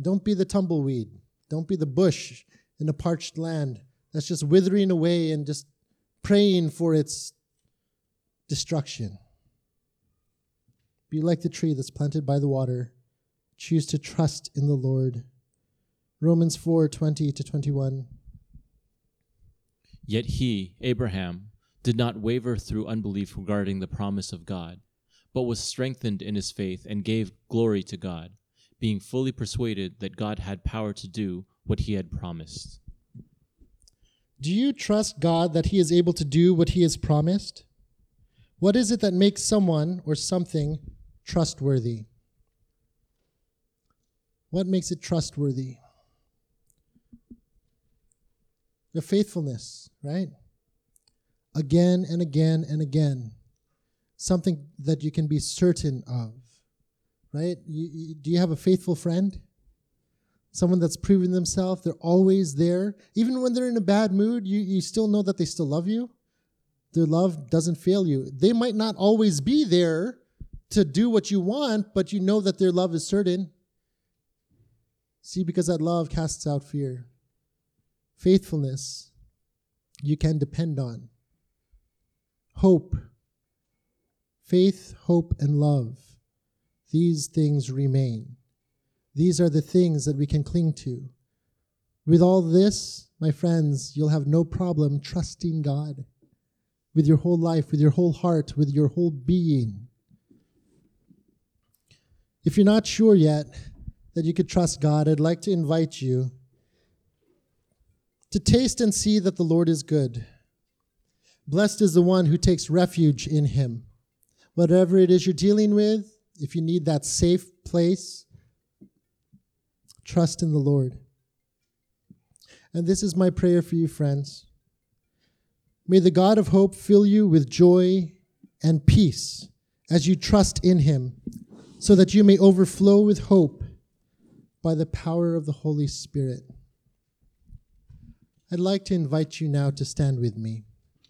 S1: Don't be the tumbleweed. Don't be the bush in a parched land that's just withering away and just praying for its destruction. Be like the tree that's planted by the water. Choose to trust in the Lord. Romans 4 20 to 21.
S2: Yet he, Abraham, did not waver through unbelief regarding the promise of God, but was strengthened in his faith and gave glory to God, being fully persuaded that God had power to do what he had promised.
S1: Do you trust God that he is able to do what he has promised? What is it that makes someone or something trustworthy? What makes it trustworthy? The faithfulness, right? Again and again and again. Something that you can be certain of, right? You, you, do you have a faithful friend? Someone that's proven themselves, they're always there. Even when they're in a bad mood, you, you still know that they still love you. Their love doesn't fail you. They might not always be there to do what you want, but you know that their love is certain. See, because that love casts out fear. Faithfulness, you can depend on. Hope, faith, hope, and love, these things remain. These are the things that we can cling to. With all this, my friends, you'll have no problem trusting God with your whole life, with your whole heart, with your whole being. If you're not sure yet that you could trust God, I'd like to invite you to taste and see that the Lord is good. Blessed is the one who takes refuge in him. Whatever it is you're dealing with, if you need that safe place, trust in the Lord. And this is my prayer for you, friends. May the God of hope fill you with joy and peace as you trust in him, so that you may overflow with hope by the power of the Holy Spirit. I'd like to invite you now to stand with me.